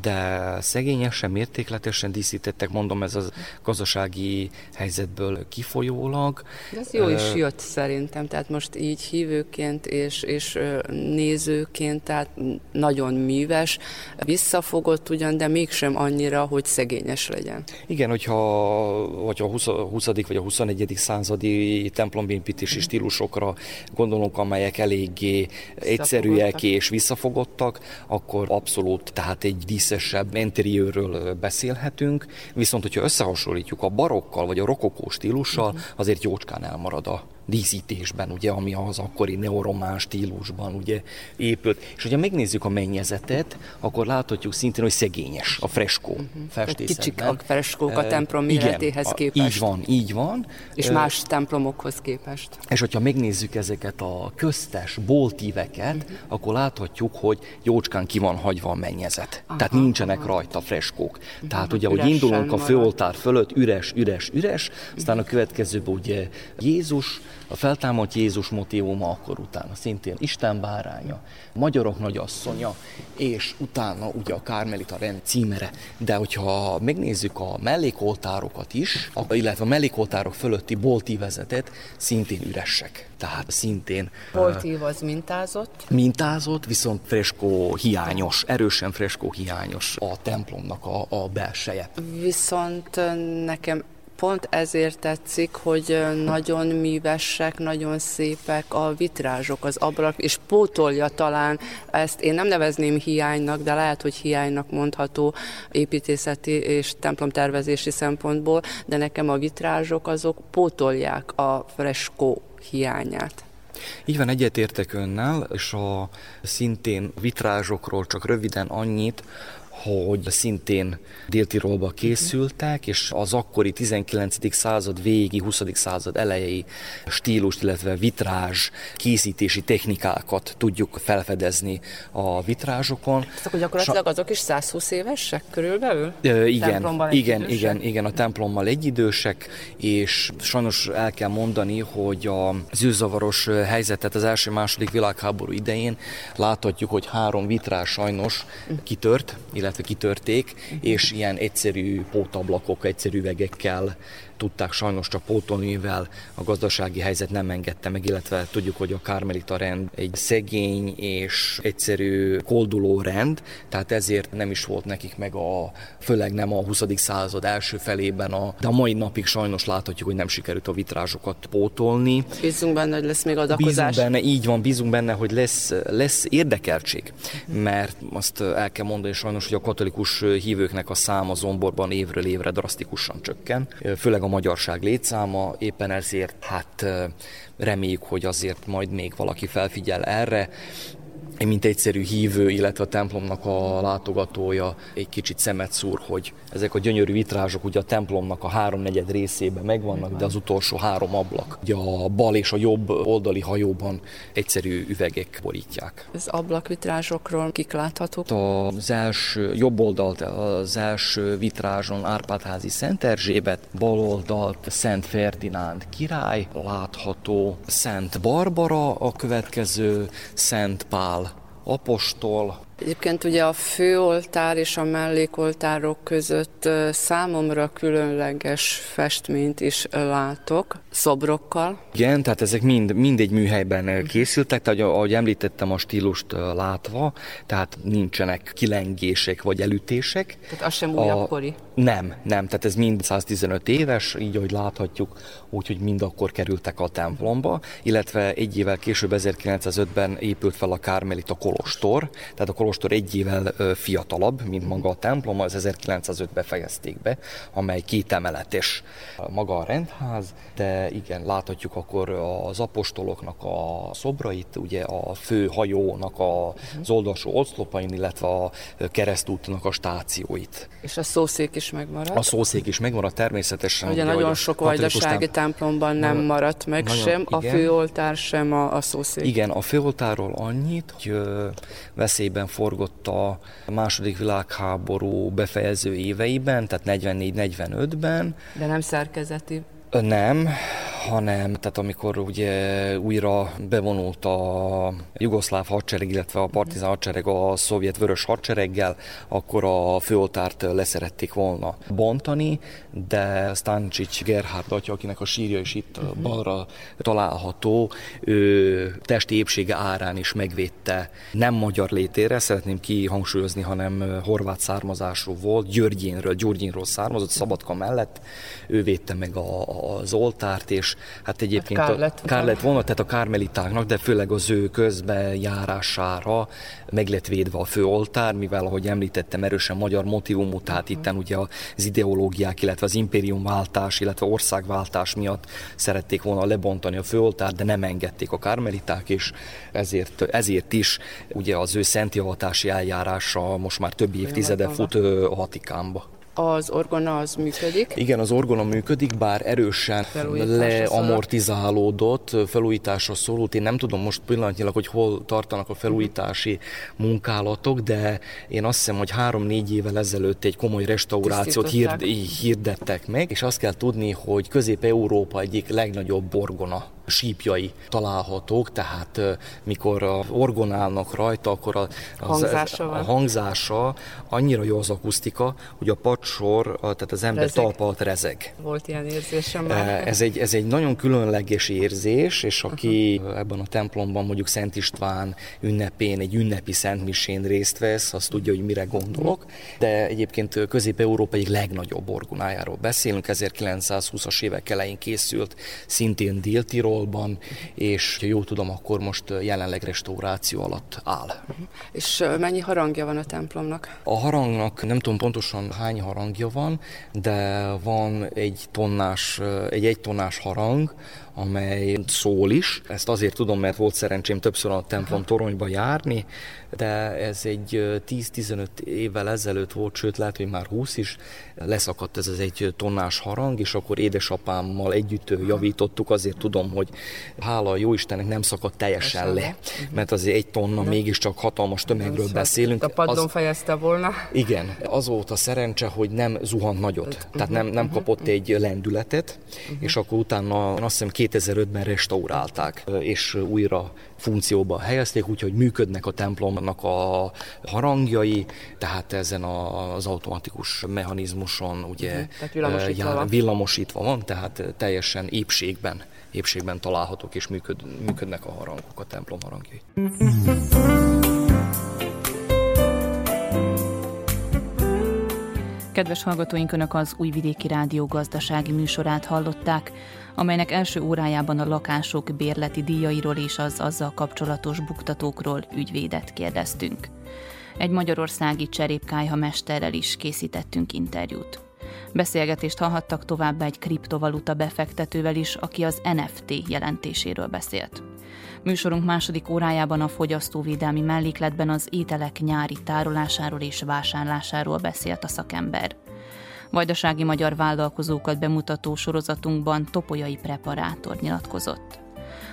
de szegényesen, mértékletesen díszítettek, mondom, ez az gazdasági helyzetből kifolyólag. De ez jó is jött szerintem, tehát most így hívőként és, és nézőként, tehát nagyon műves, visszafogott ugyan, de mégsem annyira, hogy szegényes legyen. Igen, hogyha, hogyha a 20. 20. vagy a 21. századi templombépítési stílusokra gondolunk, amelyek eléggé egyszerűek és visszafogottak, akkor abszolút, tehát egy díszesebb interiőrről beszélhetünk, viszont hogyha összehasonlítjuk a barokkal vagy a rokokó stílussal, mhm. azért jócskán elmarad a díszítésben, ugye, ami az akkori neoromán stílusban ugye épült. És hogyha megnézzük a mennyezetet, akkor láthatjuk szintén, hogy szegényes a freskó uh-huh. Kicsik a freskók a templom méretéhez képest. Így van, így van. És más templomokhoz képest. És hogyha megnézzük ezeket a köztes boltíveket, uh-huh. akkor láthatjuk, hogy jócskán ki van hagyva a mennyezet. Aha, Tehát nincsenek aha. rajta freskók. Uh-huh. Tehát ugye, hogy indulunk a főoltár fölött, üres, üres, üres, aztán a következőben ugye Jézus, A feltámadt Jézus motivuma akkor utána szintén Isten báránya, magyarok nagyasszonya, és utána ugye a Kármelita rend címere. De hogyha megnézzük a mellékoltárokat is, illetve a mellékoltárok fölötti bolti vezetet, szintén üresek. Tehát szintén... Boltív az mintázott? Mintázott, viszont freskó hiányos, erősen freskó hiányos a templomnak a, a belseje. Viszont nekem pont ezért tetszik, hogy nagyon művesek, nagyon szépek a vitrázsok, az ablak, és pótolja talán ezt, én nem nevezném hiánynak, de lehet, hogy hiánynak mondható építészeti és templomtervezési szempontból, de nekem a vitrázsok azok pótolják a freskó hiányát. Így van, egyetértek önnel, és a szintén vitrázsokról csak röviden annyit, hogy szintén Dél-Tirolba készültek, és az akkori 19. század végi, 20. század elejei stílust, illetve vitrázs készítési technikákat tudjuk felfedezni a vitrázsokon. Tehát akkor gyakorlatilag azok is 120 évesek körülbelül? Ö, igen, igen, igen, igen, a templommal egyidősek, és sajnos el kell mondani, hogy a zűrzavaros helyzetet az első-második világháború idején láthatjuk, hogy három vitrás sajnos kitört, illetve illetve kitörték, és ilyen egyszerű pótablakok, egyszerű üvegekkel tudták sajnos csak pótolni, mivel a gazdasági helyzet nem engedte meg, illetve tudjuk, hogy a Kármelita rend egy szegény és egyszerű kolduló rend, tehát ezért nem is volt nekik meg a, főleg nem a 20. század első felében, a, de a mai napig sajnos láthatjuk, hogy nem sikerült a vitrázsokat pótolni. Bízunk benne, hogy lesz még adakozás. Bízunk benne, így van, bízunk benne, hogy lesz, lesz érdekeltség, mert azt el kell mondani sajnos, hogy a katolikus hívőknek a száma Zomborban évről évre drasztikusan csökken, főleg a magyarság létszáma, éppen ezért hát reméljük, hogy azért majd még valaki felfigyel erre, mint egyszerű hívő, illetve a templomnak a látogatója egy kicsit szemet szúr, hogy ezek a gyönyörű vitrázsok ugye a templomnak a háromnegyed részében megvannak, de az utolsó három ablak, ugye a bal és a jobb oldali hajóban egyszerű üvegek borítják. Az ablakvitrázsokról kik láthatók? Az első, jobb oldalt az első vitrázson Árpádházi Szent Erzsébet, bal oldalt Szent Ferdinánd király, látható Szent Barbara, a következő Szent Pál apostol. Egyébként ugye a főoltár és a mellékoltárok között számomra különleges festményt is látok, szobrokkal. Igen, tehát ezek mind, mind egy műhelyben készültek, tehát ahogy említettem a stílust látva, tehát nincsenek kilengések vagy elütések. Tehát az sem újabbkori? Nem, nem, tehát ez mind 115 éves, így ahogy láthatjuk, úgyhogy mind akkor kerültek a templomba, illetve egy évvel később 1905-ben épült fel a Kármelita Kolostor, tehát a Kolostor egy évvel fiatalabb, mint maga a templom, az 1905-ben fejezték be, amely két emeletes maga a rendház, de igen, láthatjuk akkor az apostoloknak a szobrait, ugye a fő hajónak az oldalsó oszlopain, illetve a keresztútnak a stációit. És a szószék is megmaradt? A szószék is megmaradt természetesen. Ugye, ugye nagyon sok vajdasági templomban nem maradt meg nagyon, sem, igen. a főoltár sem a, a szószék. Igen, a főoltárról annyit, hogy veszélyben forgott a második világháború befejező éveiben, tehát 44-45-ben. De nem szerkezeti nem, hanem tehát amikor ugye újra bevonult a jugoszláv hadsereg, illetve a partizán hadsereg a szovjet vörös hadsereggel, akkor a főoltárt leszerették volna bontani, de Stancsics Gerhard atya, akinek a sírja is itt uh-huh. balra található, ő testi épsége árán is megvédte. Nem magyar létére, szeretném kihangsúlyozni, hanem horvát származású volt, Györgyénről, Gyurgyinról származott, Szabadka mellett, ő védte meg a, az oltárt, és hát egyébként hát kár, lett, a, kár lett volna, tehát a kármelitáknak, de főleg az ő közbejárására meg lett védve a főoltár, mivel ahogy említettem, erősen magyar motivumú, tehát itt ugye az ideológiák, illetve az impériumváltás, illetve országváltás miatt szerették volna lebontani a főoltár, de nem engedték a kármeliták, és ezért, ezért is ugye az ő szentjavatási eljárása most már több évtizede fut a Vatikánba az orgona az működik? Igen, az orgona működik, bár erősen leamortizálódott, felújításra szólult. Én nem tudom most pillanatnyilag, hogy hol tartanak a felújítási munkálatok, de én azt hiszem, hogy három-négy évvel ezelőtt egy komoly restaurációt hird, hirdettek meg, és azt kell tudni, hogy Közép-Európa egyik legnagyobb orgona sípjai találhatók, tehát mikor a orgonálnak rajta, akkor a, az, hangzása, a hangzása annyira jó az akusztika, hogy a padsor, tehát az ember rezeg. talpa alatt rezeg. Volt ilyen érzésem már. Ez egy, ez egy nagyon különleges érzés, és aki uh-huh. ebben a templomban mondjuk Szent István ünnepén, egy ünnepi szentmisén részt vesz, azt tudja, hogy mire gondolok. De egyébként Közép-Európa egy legnagyobb orgonájáról beszélünk, 1920-as évek elején készült, szintén Dél-Tirolban, és ha jól tudom, akkor most jelenleg restauráció alatt áll. És mennyi harangja van a templomnak? A harangnak nem tudom pontosan hány harangja van, de van egy tonnás, egy egy tonnás harang, amely szól is. Ezt azért tudom, mert volt szerencsém többször a templom toronyba járni, de ez egy 10-15 évvel ezelőtt volt, sőt lehet, hogy már 20 is, leszakadt ez az egy tonnás harang, és akkor édesapámmal együtt javítottuk, azért tudom, hogy hála a jó Istennek nem szakadt teljesen le, mert azért egy tonna mégiscsak hatalmas tömegről beszélünk. A padlón az... fejezte volna. Igen, az volt a szerencse, hogy nem zuhant nagyot, tehát nem, nem kapott egy lendületet, és akkor utána azt hiszem 2005-ben restaurálták, és újra funkcióba helyezték, úgyhogy működnek a templomnak a harangjai, tehát ezen az automatikus mechanizmuson ugye uh-huh. tehát villamosítva, jár, van. villamosítva van, tehát teljesen épségben, épségben találhatók és működ, működnek a harangok, a templom harangjai. Kedves hallgatóink, Önök az Újvidéki Rádió gazdasági műsorát hallották, amelynek első órájában a lakások bérleti díjairól és az azzal kapcsolatos buktatókról ügyvédet kérdeztünk. Egy magyarországi cserépkájha mesterrel is készítettünk interjút. Beszélgetést hallhattak továbbá egy kriptovaluta befektetővel is, aki az NFT jelentéséről beszélt. Műsorunk második órájában a fogyasztóvédelmi mellékletben az ételek nyári tárolásáról és vásárlásáról beszélt a szakember. Vajdasági magyar vállalkozókat bemutató sorozatunkban Topolyai preparátor nyilatkozott.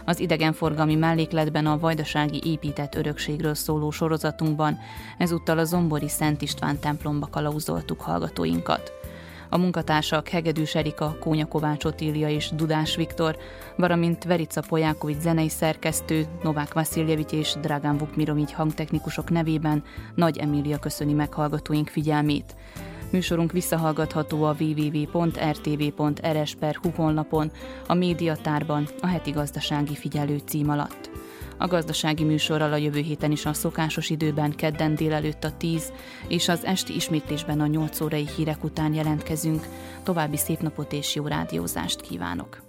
Az idegenforgalmi mellékletben a vajdasági épített örökségről szóló sorozatunkban ezúttal a Zombori Szent István templomba kalauzoltuk hallgatóinkat. A munkatársak Hegedűs Erika, Kónya Kovács Otília és Dudás Viktor, valamint Verica Pojákovics zenei szerkesztő, Novák Vasiljevics és Dragán Vukmirovics hangtechnikusok nevében Nagy Emília köszöni meghallgatóink figyelmét. Műsorunk visszahallgatható a www.rtv.rs.hu honlapon, a médiatárban, a heti gazdasági figyelő cím alatt. A gazdasági műsorral a jövő héten is a szokásos időben kedden délelőtt a 10 és az esti ismétlésben a 8 órai hírek után jelentkezünk. További szép napot és jó rádiózást kívánok!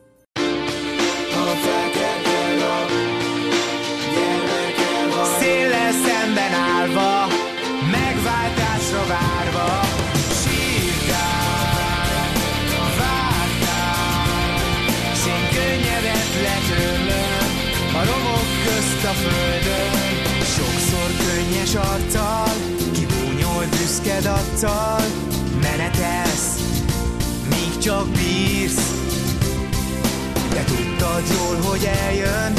Széllel szemben állva, megváltásra várva, közt a földön, sokszor könnyes arccal, kibúnyol büszked arccal, menetelsz, míg csak bírsz, de tudtad jól, hogy eljön,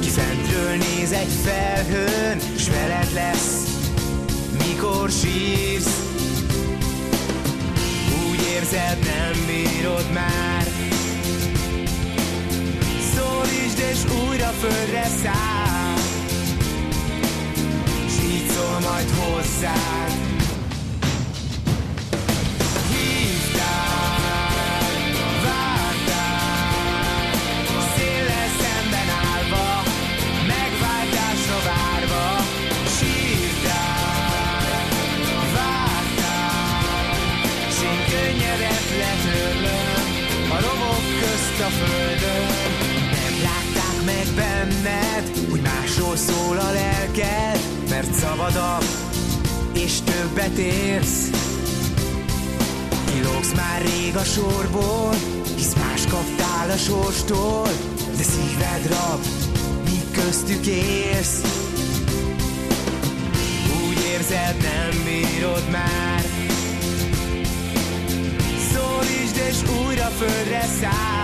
ki fentről néz egy felhőn, s veled lesz, mikor sírsz. Úgy érzed, nem bírod már, szólítsd és újra földre száll, s így szól majd hozzád. a földön benned, hogy másról szól a lelked Mert szabadabb és többet érsz. Kilógsz már rég a sorból, hisz más kaptál a sorstól De szíved rab, míg köztük élsz. Úgy érzed, nem bírod már. Szólítsd és újra földre száll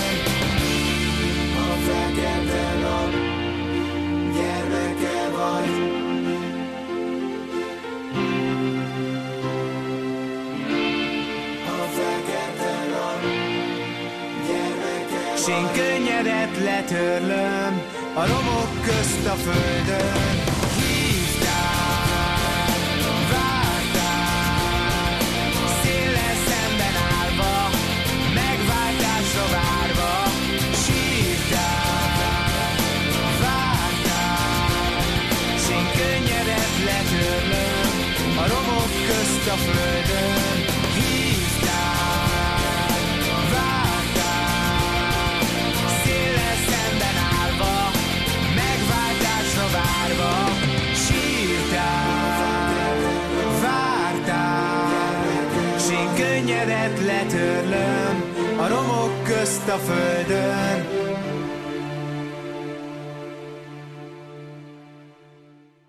Sén könnyedet letörlöm A romok közt a földön. A földön én könnyedet